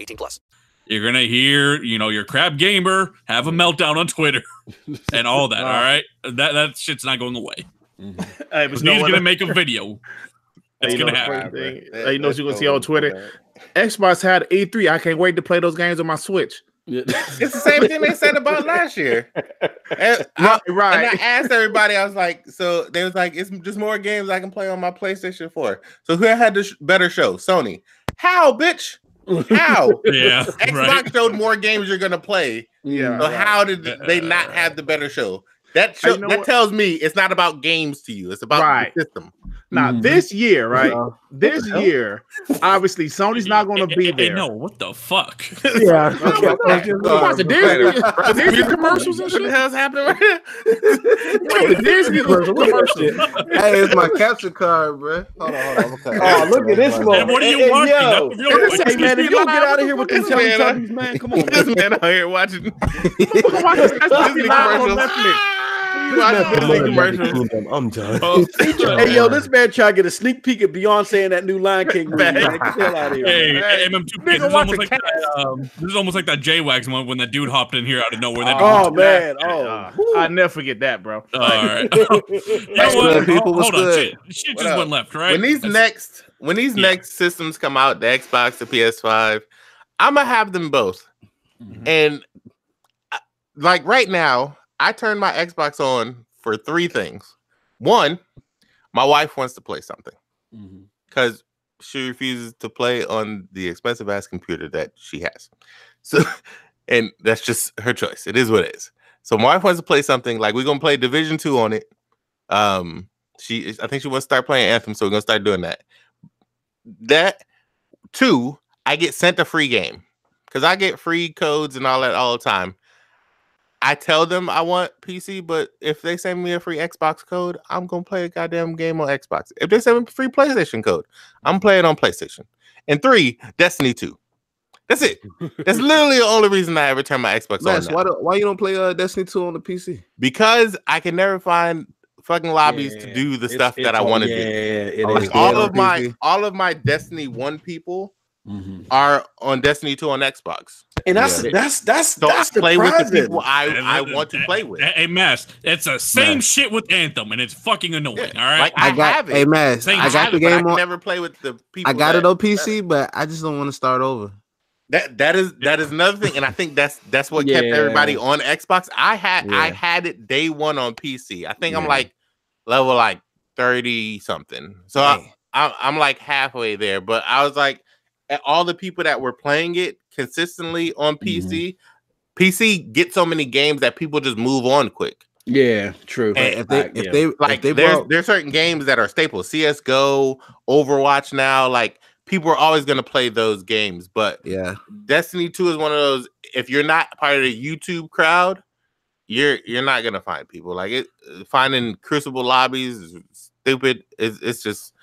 18 plus.
You're gonna hear, you know, your crab gamer have a mm-hmm. meltdown on Twitter and all that. all right, that that shit's not going away. Mm-hmm.
Hey, but
He's
you know what?
gonna make a video. It's gonna happen.
thing? Hey, you know what you're gonna see on Twitter? Xbox had E3. I can't wait to play those games on my Switch.
It's the same thing they said about last year. And I,
Right,
and I asked everybody, I was like, so they was like, it's just more games I can play on my PlayStation 4. So who had the sh- better show? Sony. How, bitch? How?
Yeah,
Xbox
right.
showed more games you're gonna play.
Yeah.
So how did they not have the better show? That show, that
what?
tells me it's not about games to you. It's about
Right.
the system.
Now
Mhm.
this year, right?
Yeah.
This year, obviously Sony's not going to be
Hey, hey,
there.
No, what the fuck?
Yeah.
Watch the Disney, the Disney commercials and
What the
shit.
hell's happening right here?
the Disney commercials.
hey, it's my capture card, bro. Hold on, hold on. I'm
Oh, look at this one.
what are you
Hey, hey,
watching?
yo.
That's what you're
Hey, man, if you don't get out of here with them
This man,
Teletubbies, man, come on.
this man out here watching
Watch this Disney
Disney commercials.
Netflix.
Watching Disney commercials.
I'm done.
Oh,
Hey, yo, this man trying to get a sneak peek at Beyonce in that new Lion King movie. Man. Get the hell out of here.
Hey,
man.
MM2
Nigga,
this is almost like that, um, this is almost like that J-Wax one when that dude hopped in here out of nowhere. That
Oh, man. Oh, whew.
I never forget that, bro.
All right. you know what?
good, people?
Hold,
What's
on.
good?
Shit, shit just
up?
went left, right?
when these next when these
Yeah.
next systems come out, the Xbox, the PS5, I'm gonna have them both.
Mhm.
And uh, like right now, I turn my Xbox on for three things. One, my wife wants to play something because she refuses to play on the expensive ass computer that she has. So, and that's just her choice. It is what it is. So my wife wants to play something like we're gonna play Division Two on it. Um, she, I think she wants to start playing Anthem, so we're gonna start doing that. That two, I get sent a free game because I get free codes and all that all the time. I tell them I want PC, but if they send me a free Xbox code, I'm gonna play a goddamn game on Xbox. If they send me a free PlayStation code, I'm playing on PlayStation. And three, Destiny 2. That's it. That's literally the only reason I ever turn my Xbox on.
Max,
now.
why, do, why you don't play uh, Destiny 2 on the PC?
Because I can never find fucking lobbies to do the
It's-
stuff
it's
that I want to
yeah,
do.
it
Oh,
is.
it's
All
dead
of my
PC?
all of my Destiny 1 people
Mhm.
are on Destiny 2 on Xbox.
And that's
Yeah.
that's that's
So
that's
I play with the people I, I want to play with.
Hey, hey, Mass, it's the same
Man.
shit with Anthem, and it's fucking annoying.
Yeah,
All right.
Like I,
I got,
have it.
hey, man,
Same
I got the
it, I
game
can
on.
never play with the people.
I got
that,
it on PC, but I just don't want to start over.
That that is that is another thing, and I think that's that's what kept everybody on Xbox. I had I had it day one on PC. I think I'm like level like thirty something. So I, I'm I'm like halfway there. But I was like, at all the people that were playing it consistently on mm-hmm. PC, PC get so many games that people just move on quick.
Yeah, true.
And
if they,
I-
if
yeah.
they,
Like
if they
there's
brought,
there's certain games that are staples. CS:GO, Overwatch. Now, like people are always going to play those games, but
yeah,
Destiny 2 is one of those if you're not part of the YouTube crowd, you're you're not gonna find people. Like it finding crucible lobbies is stupid. It's, it's just c-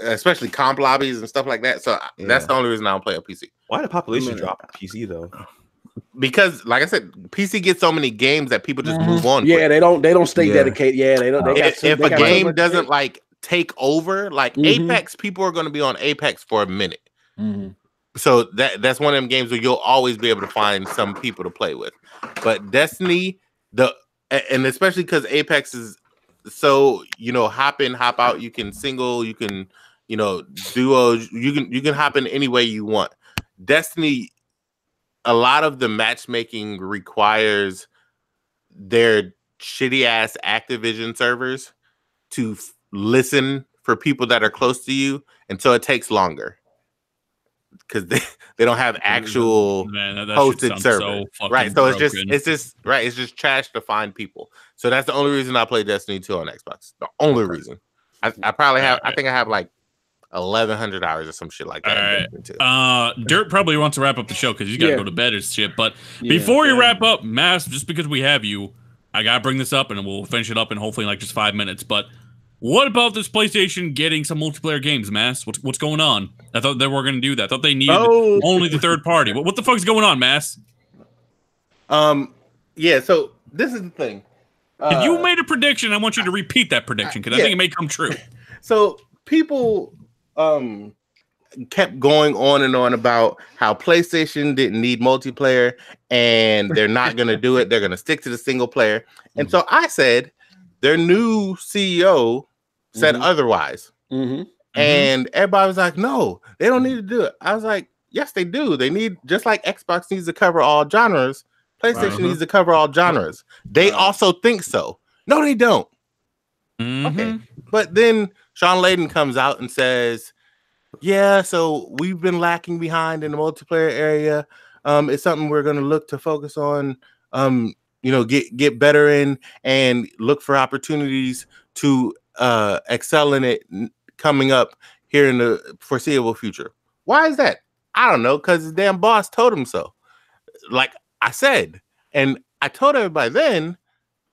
especially comp lobbies and stuff like that. So I- that's the only reason I don't play a PC.
Why the population
minute.
drop PC though?
Because like I said, PC gets so many games that people just move on.
Mm-hmm. yeah,
quick.
they don't they don't stay
Yeah.
dedicated. Yeah, they don't. They got
if,
so-
if
they
a
got
game
much
doesn't
shit.
like take over, like
Mhm.
Apex, people are going to be on Apex for a minute.
Mhm.
so that that's one of them games where you'll always be able to find some people to play with. But Destiny, the and especially because Apex is so you know hop in, hop out. You can single, you can you know duo You can you can hop in any way you want. Destiny, a lot of the matchmaking requires their shitty ass Activision servers to f- listen for people that are close to you, and so it takes longer because they, they don't have actual
Man,
hosted
sounds
server.
so
right. So it's just it's just right. It's just trash to find people. So that's the only reason I play Destiny 2 on Xbox. The only reason. I, I probably have I think I have like eleven hundred hours or some shit like that. in
Alright. Uh, Dirt probably wants to wrap up the show because he's got to
Yeah.
go to bed and shit. But
Yeah.
before you wrap up, Mass, just because we have you, I gotta bring this up and we'll finish it up in hopefully like just five minutes. But what about this PlayStation getting some multiplayer games, Mass? What's what's going on? I thought they were gonna do that. I thought they needed
Oh,
only the third party. What, what the fuck's going on, Mass?
Um yeah, so this is the thing.
If you
Uh,
made a prediction, I want you to repeat that prediction because I think it may come true.
so people um kept going on and on about how PlayStation didn't need multiplayer and they're not going to do it. They're going to stick to the single player. And so I said, their new CEO said
Mhm.
otherwise.
Mm-hmm.
And everybody was like, no, they don't need to do it. I was like, yes, they do. They need, just like Xbox needs to cover all genres, PlayStation
Right.
needs to cover all genres. They
Right.
also think so. No, they don't.
Mhm.
Okay. But then Shawn Layden comes out and says, Yeah, so we've been lacking behind in the multiplayer area. Um, it's something we're gonna look to focus on. Um, you know, get get better in and look for opportunities to uh excel in it coming up here in the foreseeable future. Why is that? I don't know, because his damn boss told him so. Like I said, and I told everybody then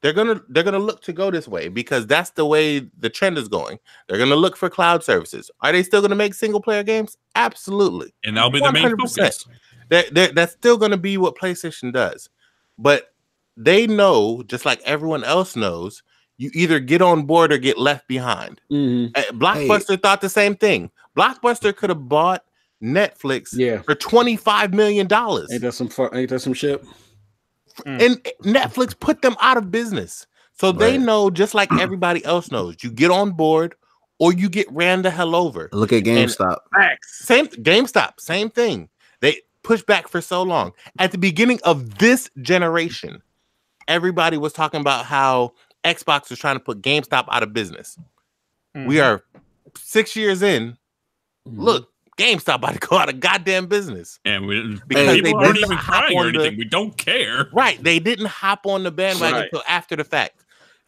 they're gonna they're gonna look to go this way because that's the way the trend is going. They're gonna look for cloud services. Are they still gonna make single player games? Absolutely.
And that'll be the main
100%.
focus.
That that- that's still gonna be what PlayStation does. But they know, just like everyone else knows, you either get on board or get left behind.
Mm-hmm.
Uh, Blockbuster thought the same thing. Blockbuster could have bought Netflix
Yeah.
for twenty five million dollars,
Ain't that some fu- ain't that some shit? Mm.
and Netflix put them out of business. So they know, just like everybody else knows, you get on board or you get ran the hell over.
Look at GameStop.
Facts.
Same GameStop, same thing. They pushed back for so long. At the beginning of this generation, everybody was talking about how Xbox was trying to put GameStop out of business. We mm-hmm. are six years in. Mm-hmm. Look, GameStop about to go out of goddamn business.
And we,
Because
people
they
aren't even crying or
on the-
anything. We don't care.
Right. They didn't hop on the bandwagon
Right.
until after the fact.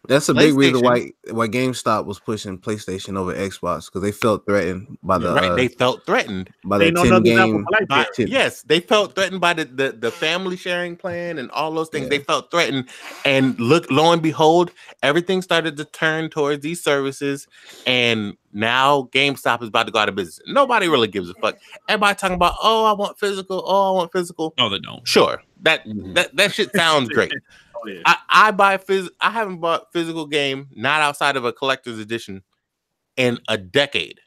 That's a big reason why why GameStop was pushing PlayStation over Xbox because they felt threatened by the
right.
uh,
they felt threatened.
by
They
the
know
ten
nothing about
game.
life
By- yes, they felt threatened by the, the, the family sharing plan and all those things.
Yeah.
They felt threatened. And look, lo and behold, everything started to turn towards these services. And now GameStop is about to go out of business. Nobody really gives a fuck. Everybody talking about, oh, I want physical. Oh, I want physical.
No, they don't.
Sure. That
Mhm.
that, that shit sounds great.
Yeah.
I, I buy phys I haven't bought physical game not outside of a collector's edition in a decade.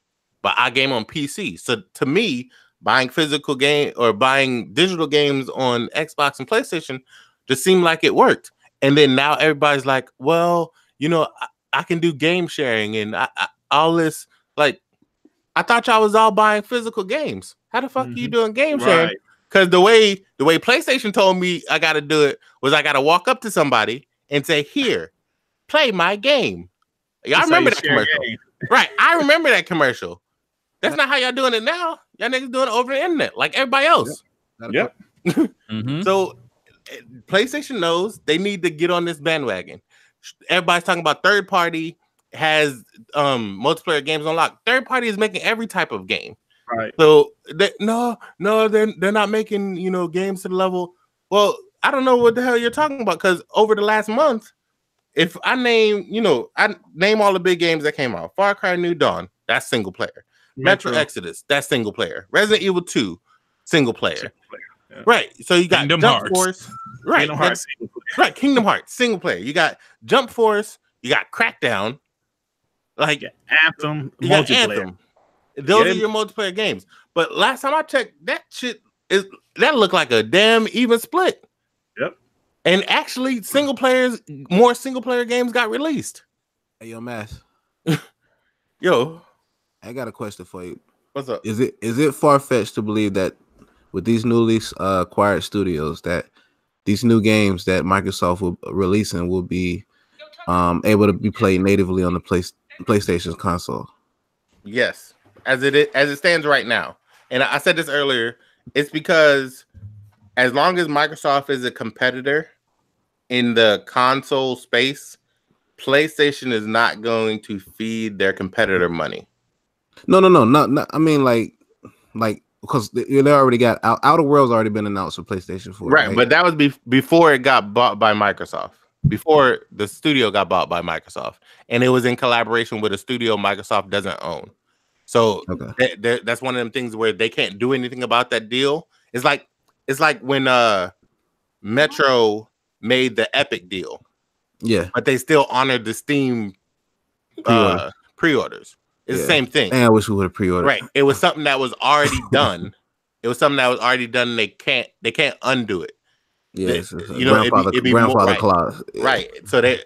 But I game on PC. So to me, buying physical game or buying digital games on Xbox and PlayStation just seemed like it worked. And then now everybody's like, well, you know, I, I can do game sharing and I, I, all this. Like, I thought y'all was all buying physical games. How the fuck are you
mm-hmm.
doing game sharing?
Right.
Because the way the way PlayStation told me I got to do it was I got to walk up to somebody and say, "Here, play my game." Y'all
That's
remember that commercial,
game.
right? I remember that commercial. That's not how y'all doing it now. Y'all niggas doing it over the internet like everybody else.
Yep.
Mhm.
So eh, PlayStation knows they need to get on this bandwagon. Everybody's talking about third party has um multiplayer games unlocked. Third party is making every type of game.
Right.
So they, no, no, they're they're not making you know games to the level. Well, I don't know what the hell you're talking about because over the last month, if I name you know I name all the big games that came out, Far Cry New Dawn, that's single player. Mm-hmm. Metro, Exodus, that's single player. Resident Evil Two, single player.
Single player, yeah.
Right. So you got
Kingdom
Jump
Hearts.
Force. Right.
Kingdom Hearts single player.
Right. Kingdom Hearts, single player. You got Jump Force. You got Crackdown. Like
Anthem,
you
multiplayer.
Anthem. Those
Yeah.
are your multiplayer games. But last time I checked, that shit is that looked like a damn even split.
Yep.
And actually, single players, more single player games got released.
Hey, yo, Mass,
Yo,
I got a question for you.
what's up?
Is it is it far fetched to believe that with these newly uh, acquired studios that these new games that Microsoft will releasing will be um, able to be played natively on the play, PlayStation's console?
Yes, as it is, as it stands right now, and I said this earlier. It's because as long as Microsoft is a competitor in the console space, PlayStation is not going to feed their competitor money.
No, no, no, not, not I mean like like because they, they already got Out, Outer Worlds already been announced for PlayStation 4.
Right, but that was be- before it got bought by Microsoft. Before the studio got bought by Microsoft, and it was in collaboration with a studio Microsoft doesn't own. So
okay.
that, that- that's one of them things where they can't do anything about that deal. It's like it's like when uh Metro made the Epic deal,
Yeah.
but they still honored the Steam uh,
Pre-order.
pre-orders. It's
Yeah.
the same thing.
And I wish we would have pre-ordered.
Right. It was something that was already done. It was something that was already done. And they can't they can't undo it.
Yeah,
The-
it's, it's a
you know, it'd be-
grandfather,
it'd be more-
grandfather
right.
clause. Yeah.
Right. So they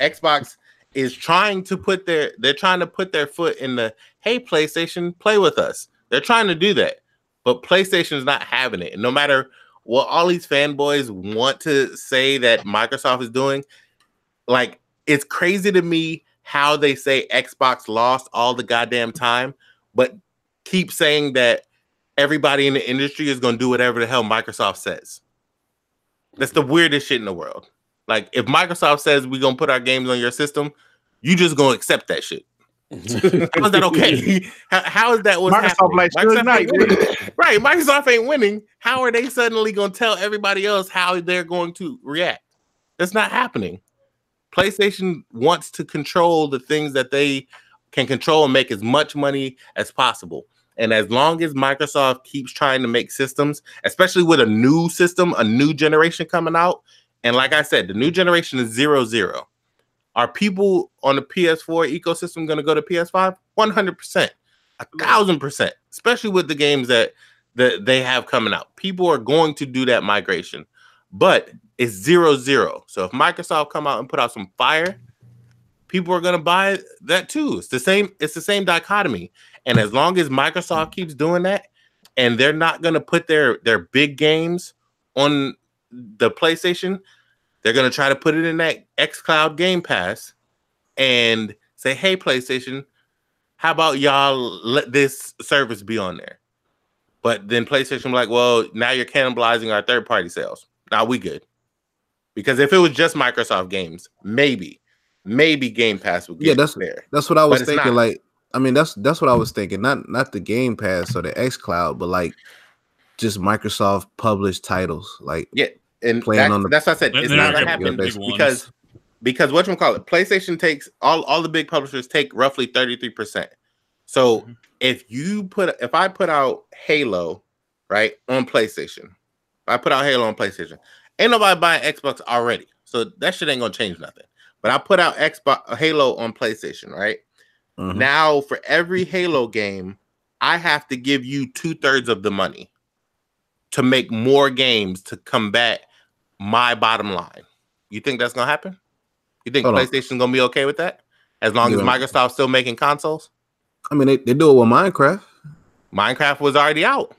Xbox is trying to put their they're trying to put their foot in the hey PlayStation, play with us. They're trying to do that. But PlayStation's not having it. And no matter what all these fanboys want to say that Microsoft is doing, like it's crazy to me how they say Xbox lost all the goddamn time, but keep saying that everybody in the industry is going to do whatever the hell Microsoft says. That's the weirdest shit in the world. Like if Microsoft says we're gonna put our games on your system, you just gonna accept that shit. how is that okay? how, how is that what's
Microsoft like,
Microsoft
"Good night,
ain't winning. right? Microsoft ain't winning. How are they suddenly gonna tell everybody else how they're going to react? That's not happening. PlayStation wants to control the things that they can control and make as much money as possible. And as long as Microsoft keeps trying to make systems, especially with a new system, a new generation coming out, and like I said, the new generation is zero zero. Are people on the PS4 ecosystem going to go to PS5? 100%, a thousand percent, especially with the games that, that they have coming out. People are going to do that migration, but it's zero zero. So if Microsoft come out and put out some fire, people are going to buy that too. It's the same. It's the same dichotomy. And as long as Microsoft keeps doing that, and they're not going to put their their big games on the PlayStation, they're going to try to put it in that XCloud Game Pass and say, "Hey, PlayStation, how about y'all let this service be on there?" But then PlayStation be like, "Well, now you're cannibalizing our third party sales. Now we good." Because if it was just Microsoft games, maybe, maybe Game Pass would get
Yeah, that's
there.
that's what I was
it's
thinking. Like, I mean, that's that's what I was thinking. Not not the Game Pass or the X Cloud, but like just Microsoft published titles. Like,
Yeah, and
playing
that's,
on the-
that's what I said. It's
not
not gonna
gonna
happen
get big ones.
because because what you call it? PlayStation takes all all the big publishers take roughly thirty three percent. So
Mhm.
if you put if I put out Halo right on PlayStation, if I put out Halo on PlayStation, ain't nobody buying Xbox already, so that shit ain't gonna change nothing. But I put out Xbox Halo on PlayStation, right?
mhm.
Now, for every Halo game, I have to give you two thirds of the money to make more games to combat my bottom line. You think that's gonna happen? You think
Hold on.
PlayStation's gonna be okay with that? As long as
Yeah.
Microsoft's still making consoles?
I mean, they, they do it with Minecraft.
Minecraft was already out.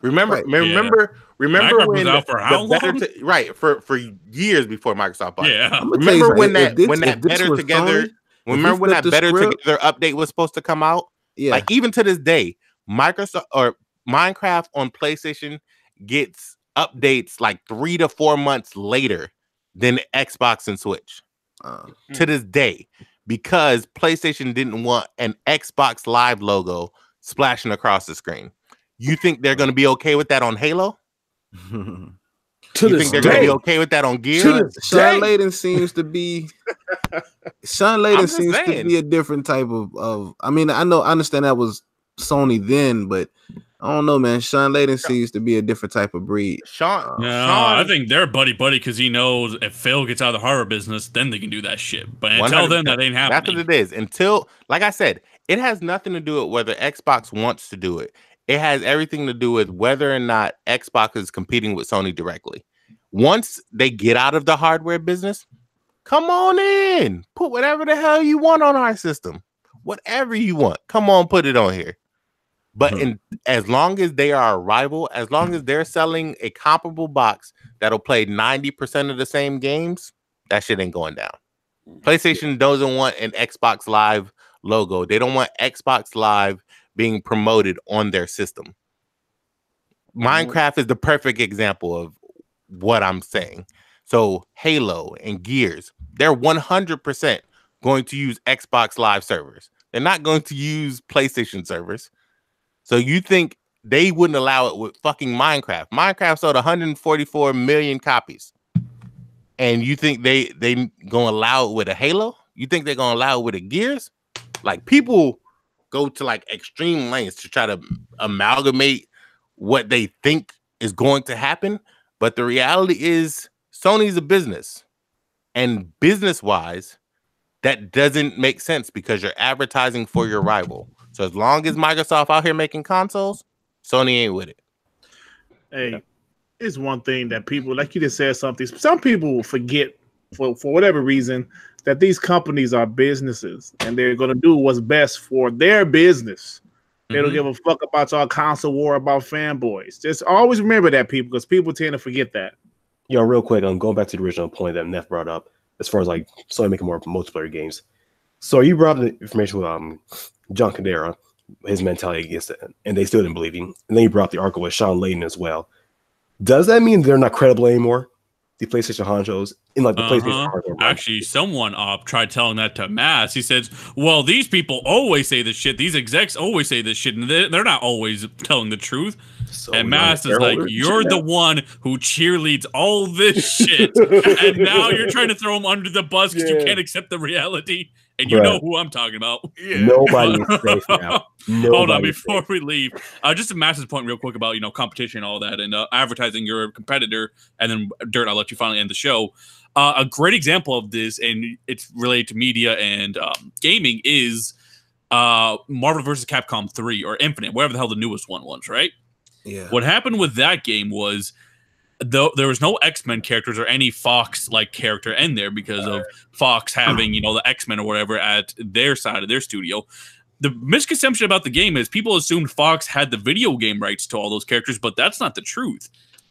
Remember,
Right.
remember, remember
Minecraft was
when
out for
the
how
Better
long?
To- right for for years before Microsoft bought. it.
Yeah.
I'm gonna tell you
Remember when that
this-
when that Better Together?
Sony,
remember when that Better
script-
Together update was supposed to come out?
yeah,
Like even to this day, Microsoft or Minecraft on PlayStation gets updates like three to four months later than Xbox and Switch
uh,
to this day because PlayStation didn't want an Xbox Live logo splashing across the screen. You think they're going to be okay with that on Halo?
To
You
this
think they're going to be okay with that on Gear?
To this Shawn.
Layden seems to be Shawn
I'm
Layden
just
seems to be a different type of of I mean, I know I understand that was Sony then, but I don't know, man. Shawn Layden seems to be a different type of breed.
Shawn,
No,
Shawn,
I think they're buddy buddy because he knows if Phil gets out of the horror business, then they can do that shit. But until then, that ain't happening.
That's what it is. Until, like I said, it has nothing to do with whether Xbox wants to do it. It has everything to do with whether or not Xbox is competing with Sony directly. Once they get out of the hardware business, come on in. Put whatever the hell you want on our system. Whatever you want. Come on, put it on here. But
Mhm.
in as long as they are a rival, as long mm-hmm. as they're selling a comparable box that'll play 90% of the same games, that shit ain't going down. Mm, PlayStation doesn't want an Xbox Live logo. They don't want Xbox Live being promoted on their system. Mm-hmm. Minecraft is the perfect example of what I'm saying. So Halo and Gears, they're 100% going to use Xbox Live servers. They're not going to use PlayStation servers. So you think they wouldn't allow it with fucking Minecraft? Minecraft sold 144 million copies. And you think they they gonna allow it with a Halo? You think they're gonna allow it with a Gears? Like people go to like extreme lengths to try to amalgamate what they think is going to happen, but the reality is Sony's a business, and business wise, that doesn't make sense because you're advertising for your rival. So as long as Microsoft out here making consoles, Sony ain't with it.
Hey, it's one thing that people like you just said something. Some people forget for for whatever reason that these companies are businesses and they're going to do what's best for their business. They don't
Mhm.
give a fuck about y'all console war about fanboys. Just always remember that, people, because people tend to forget that.
you know, real quick, I'm going back to the original point that Neff brought up as far as like Sony making more multiplayer games. So you brought up the information with um John Kodera, his mentality against it, and they still didn't believe him. And then you brought up the article with Shawn Layden as well. Does that mean they're not credible anymore? The PlayStation honchos in like the PlayStation
Uh-huh.
hardware.
Actually, someone uh, tried telling that to Mass. He says, "Well, these people always say this shit. These execs always say this shit, and they- they're not always telling the truth."
So
and Mass is like, "You're the one who cheerleads all this shit, and now you're trying to throw them under the bus because you can't accept the reality." And you
Bruh.
know who I'm talking about.
Nobody is safe now. Nobody
Hold on, before
safe.
we leave, uh, just a massive point, real quick, about you know competition and all that, and uh, advertising your competitor, and then Dirt. I'll let you finally end the show. Uh, a great example of this, and it's related to media and um, gaming, is uh, Marvel vs. Capcom Three or Infinite, whatever the hell the newest one was, right?
Yeah.
What happened with that game was though there was no X-Men characters or any Fox like character in there because of Fox having, you know, the X-Men or whatever at their side of their studio. The misconception about the game is people assumed Fox had the video game rights to all those characters, but that's not the truth.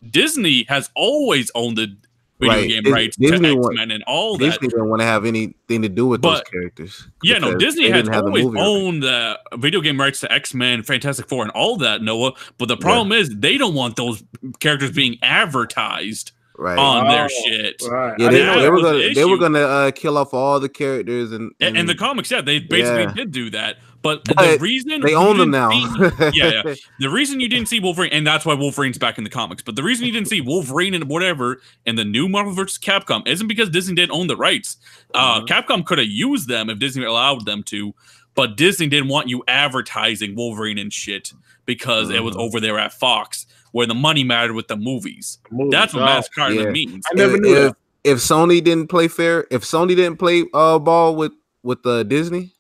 Disney has always owned the video
Right.
game
Dis-
rights
Disney
to X-Men and all that.
Disney didn't want to have anything to do with those characters.
Yeah, no, Disney has
didn't have the
always
movie
owned the video game rights to X Men, Fantastic Four, and all that, Noah. But the problem is they don't want those characters being advertised
right.
on their
Oh,
shit.
Right.
yeah,
I
they,
didn't know
they were gonna
an
they were gonna uh, kill off all the characters and
And, and the comics, yeah, they basically
Yeah.
did do that. But, the reason
they
you
own them
didn't
now.
see- yeah, yeah. The reason you didn't see Wolverine, and that's why Wolverine's back in the comics. But the reason you didn't see Wolverine and whatever in the new Marvel vs. Capcom isn't because Disney didn't own the rights. Uh, Capcom could have used them if Disney allowed them to, but Disney didn't want you advertising Wolverine and shit because it was over there at Fox, where the money mattered with the movies.
Movies.
That's what
Oh,
Mass Cartman
yeah.
means.
I never
if,
knew
if,
that.
if Sony didn't play fair, if Sony didn't play uh ball with with uh, Disney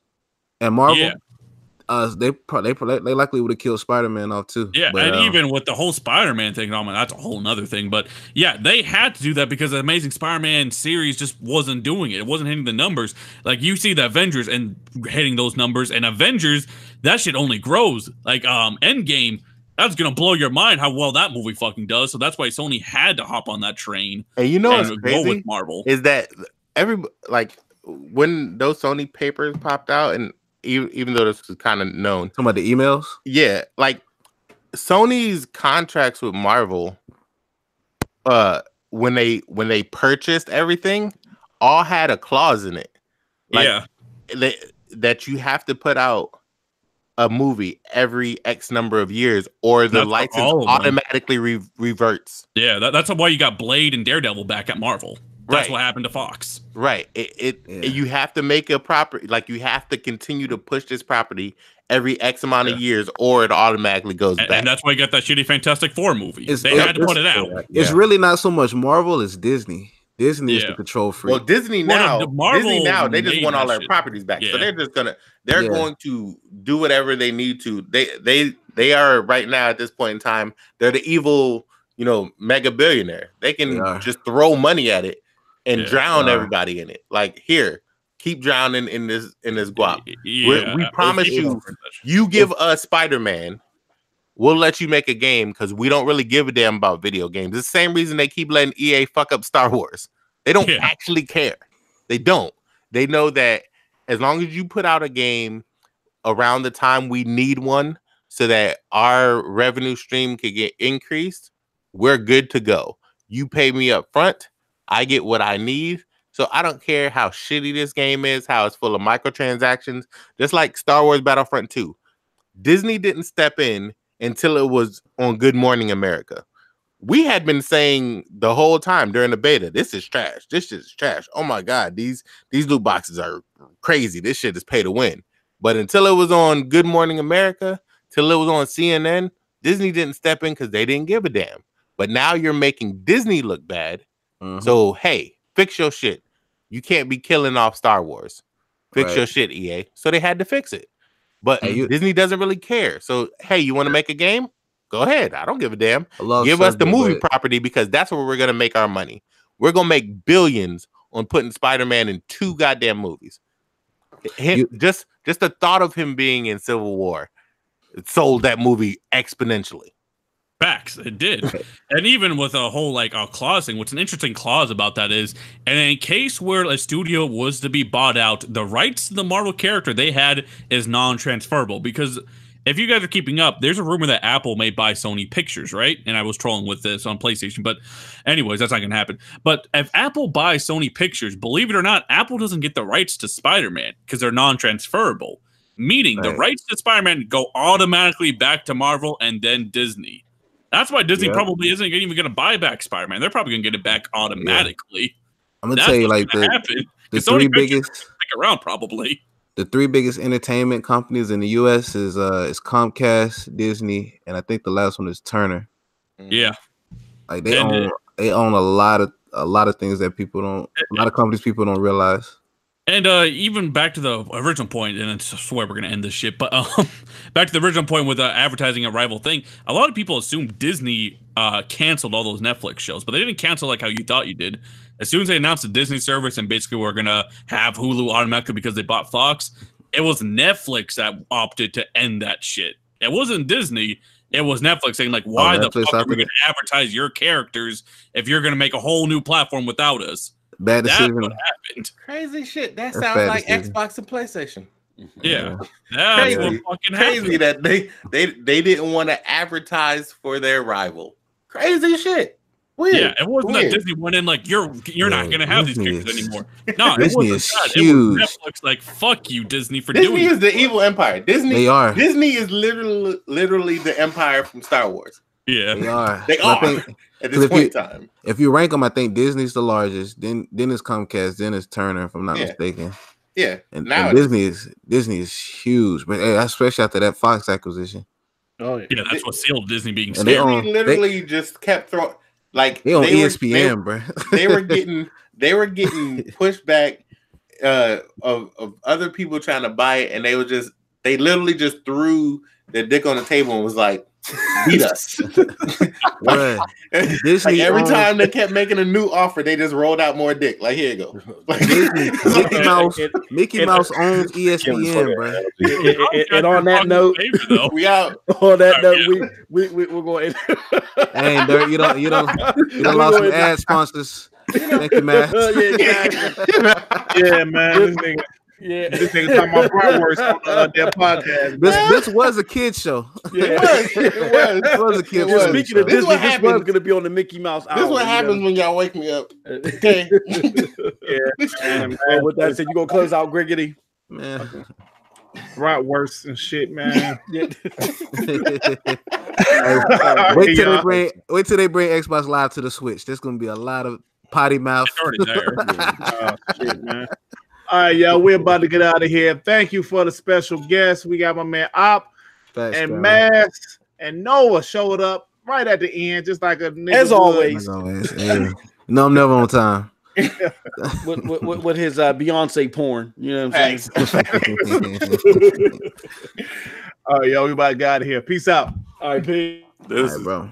and Marvel,
Yeah.
Uh, they probably they, they likely would have killed Spider Man off too.
Yeah,
But,
and
um,
even with the whole Spider-Man thing, oh man, that's a whole nother thing. But yeah, they had to do that because the Amazing Spider-Man series just wasn't doing it. It wasn't hitting the numbers. Like you see the Avengers and hitting those numbers, and Avengers that shit only grows. Like um, Endgame, that's gonna blow your mind how well that movie fucking does. So that's why Sony had to hop on that train
And you know
and
what's
go
crazy
with Marvel.
is that every like when those Sony papers popped out, and even, even though this is kind of known,
talking about the emails.
yeah, like Sony's contracts with Marvel, uh, when they when they purchased everything, all had a clause in it. Like,
yeah,
they, that you have to put out a movie every X number of years, or the
That's
license
all
automatically re- reverts.
yeah, that, that's why you got Blade and Daredevil back at Marvel. That's
Right.
what happened to Fox.
Right. It, it
Yeah.
you have to make a property like you have to continue to push this property every X amount of years, or it automatically goes
And,
back.
and that's why you got that shitty Fantastic Four movie.
It's-
they
it's-
had to put it out.
It's
Yeah.
really not so much Marvel as Disney. Disney is the control freak.
well, Disney
Well,
now,
the Marvel
Disney now, they just want all their
shit.
properties back.
Yeah.
So they're just gonna, they're
Yeah.
going to do whatever they need to. They, they, they are right now at this point in time. They're the evil, you know, mega billionaire. They can
They
just throw money at it and
Yeah,
drown
they
everybody in it. Like here, keep drowning in this in this guap.
Yeah,
we promise you- You give us Spider Man, we'll let you make a game because we don't really give a damn about video games. It's the same reason they keep letting EA fuck up Star Wars. They don't
Yeah.
actually care. They don't. They know that as long as you put out a game around the time we need one so that our revenue stream could get increased, we're good to go. You pay me up front, I get what I need. So I don't care how shitty this game is, how it's full of microtransactions, just like Star Wars Battlefront 2. Disney didn't step in until it was on Good Morning America. We had been saying the whole time during the beta, this is trash. This is trash. Oh my god, these these loot boxes are crazy. This shit is pay to win. But until it was on Good Morning America, till it was on CNN, Disney didn't step in because they didn't give a damn. But now you're making Disney look bad.
Mhm.
So hey, fix your shit. You can't be killing off Star Wars. Fix
Right.
your shit, EA. So they had to fix it. But
Hey, you-
Disney doesn't really care. So hey, you want to make a game? Go ahead. I don't give a damn. Give us the movie
but
property because that's where we're gonna make our money. We're gonna make billions on putting Spider-Man in two goddamn movies. Him,
You-
just just the thought of him being in Civil War sold that movie exponentially.
Facts, it did. and even with a whole like a clause thing, what's an interesting clause about that is, and in case where a studio was to be bought out, the rights to the Marvel character they had is non-transferable. Because if you guys are keeping up, there's a rumor that Apple may buy Sony Pictures, right? And I was trolling with this on PlayStation, but anyways, that's not gonna happen. But if Apple buys Sony Pictures, believe it or not, Apple doesn't get the rights to Spider-Man because they're non-transferable. Meaning the rights to Spider-Man go automatically back to Marvel and then Disney. That's why Disney
Yeah.
probably isn't even going to buy back Spider-Man. They're probably going to get it back automatically.
I'm gonna
That's
tell you like
gonna
the
happen.
the
'Cause Sony
three biggest
Stick around probably.
the three biggest entertainment companies in the U.S. is uh is Comcast, Disney, and I think the last one is Turner.
Yeah,
Like they
And,
own they own a lot of a lot of things that people don't a lot of companies people don't realize.
And uh even back to the original point, and I swear we're going to end this shit. But um, back to the original point with uh, advertising a rival thing. A lot of people assume Disney uh canceled all those Netflix shows, but they didn't cancel like how you thought you did. As soon as they announced the Disney service and basically we're gonna have Hulu automatically because they bought Fox, it was Netflix that opted to end that shit. It wasn't Disney. It was Netflix saying like, why the
Netflix
fuck are we to advertise your characters if you're going to make a whole new platform without us?
Bad
That's
decision.
what happened.
Crazy shit. That
That's
sounds like
decision.
Xbox and PlayStation. Mm-hmm.
Yeah, that's
Crazy.
what fucking
Crazy that they they they didn't want to advertise for their rival. Crazy shit. Weird.
Yeah, it wasn't
Weird.
that Disney went in like you're you're
Yeah,
not going to have these
Disney
characters
is-
anymore. No, it wasn't
is
that.
huge.
It was Netflix like fuck you Disney for
Disney
doing
is the evil empire. Disney
They are.
Disney is literally literally the empire from Star Wars
Yeah,
They are.
They
But
are.
think
at
'Cause
this
if
point
you-
in time.
if you rank them, I think Disney's the largest. Then then it's Comcast. Then it's Turner, if I'm not
Yeah.
mistaken.
Yeah.
And,
now
and Disney is Disney is huge, but hey, especially after that Fox acquisition.
Oh yeah.
yeah, that's what sealed Disney being
And they
scared.
own-
Disney literally just kept throwing like
They on
were-
ESPN, bro.
they were getting they were getting pushback uh of, of other people trying to buy it and they were just they literally just threw their dick on the table and was like beat us
Bruh,
like every
owns-
time they kept making a new offer they just rolled out more dick like here you go like,
Disney, Mickey Mouse,
it-
Mickey
it-
Mouse owns ESPN, bro.
analogy.
And- and- and on that note,
though.
we out
on that note, we we we we're going.
Hey, Dirt, you don't, you don't, you don't lost some ad sponsors. Thank you, man.
yeah, yeah, yeah, man. This nigga, yeah, this nigga talking about bratwurst on uh, their podcast.
This, this was a kid show.
Yeah.
it was it was
It was a kid show.
Speaking of
This
Disney,
what
this was going to be on the Mickey Mouse.
this is what happens when y'all wake me up okay
And, man, with that said, you gonna close out Griggity?
Man.
Bratwurst and shit, man. Yeah.
wait till they bring, wait till they bring Xbox Live to the Switch. There's gonna be a lot of potty mouth.
It's already there.
Oh, shit, man. All right, y'all. We're about to get out of here. Thank you for the special guest. We got my man Op
Facts,
and
bro.
Mass and Noah showed up right at the end, just like a nigga
As always.
As always, yeah. No, I'm never on time.
with, with, with, with his uh, Beyonce porn. You know what I'm saying?
All right, y'all, we about to get out of here. Peace out.
All right, peace.
All right, bro.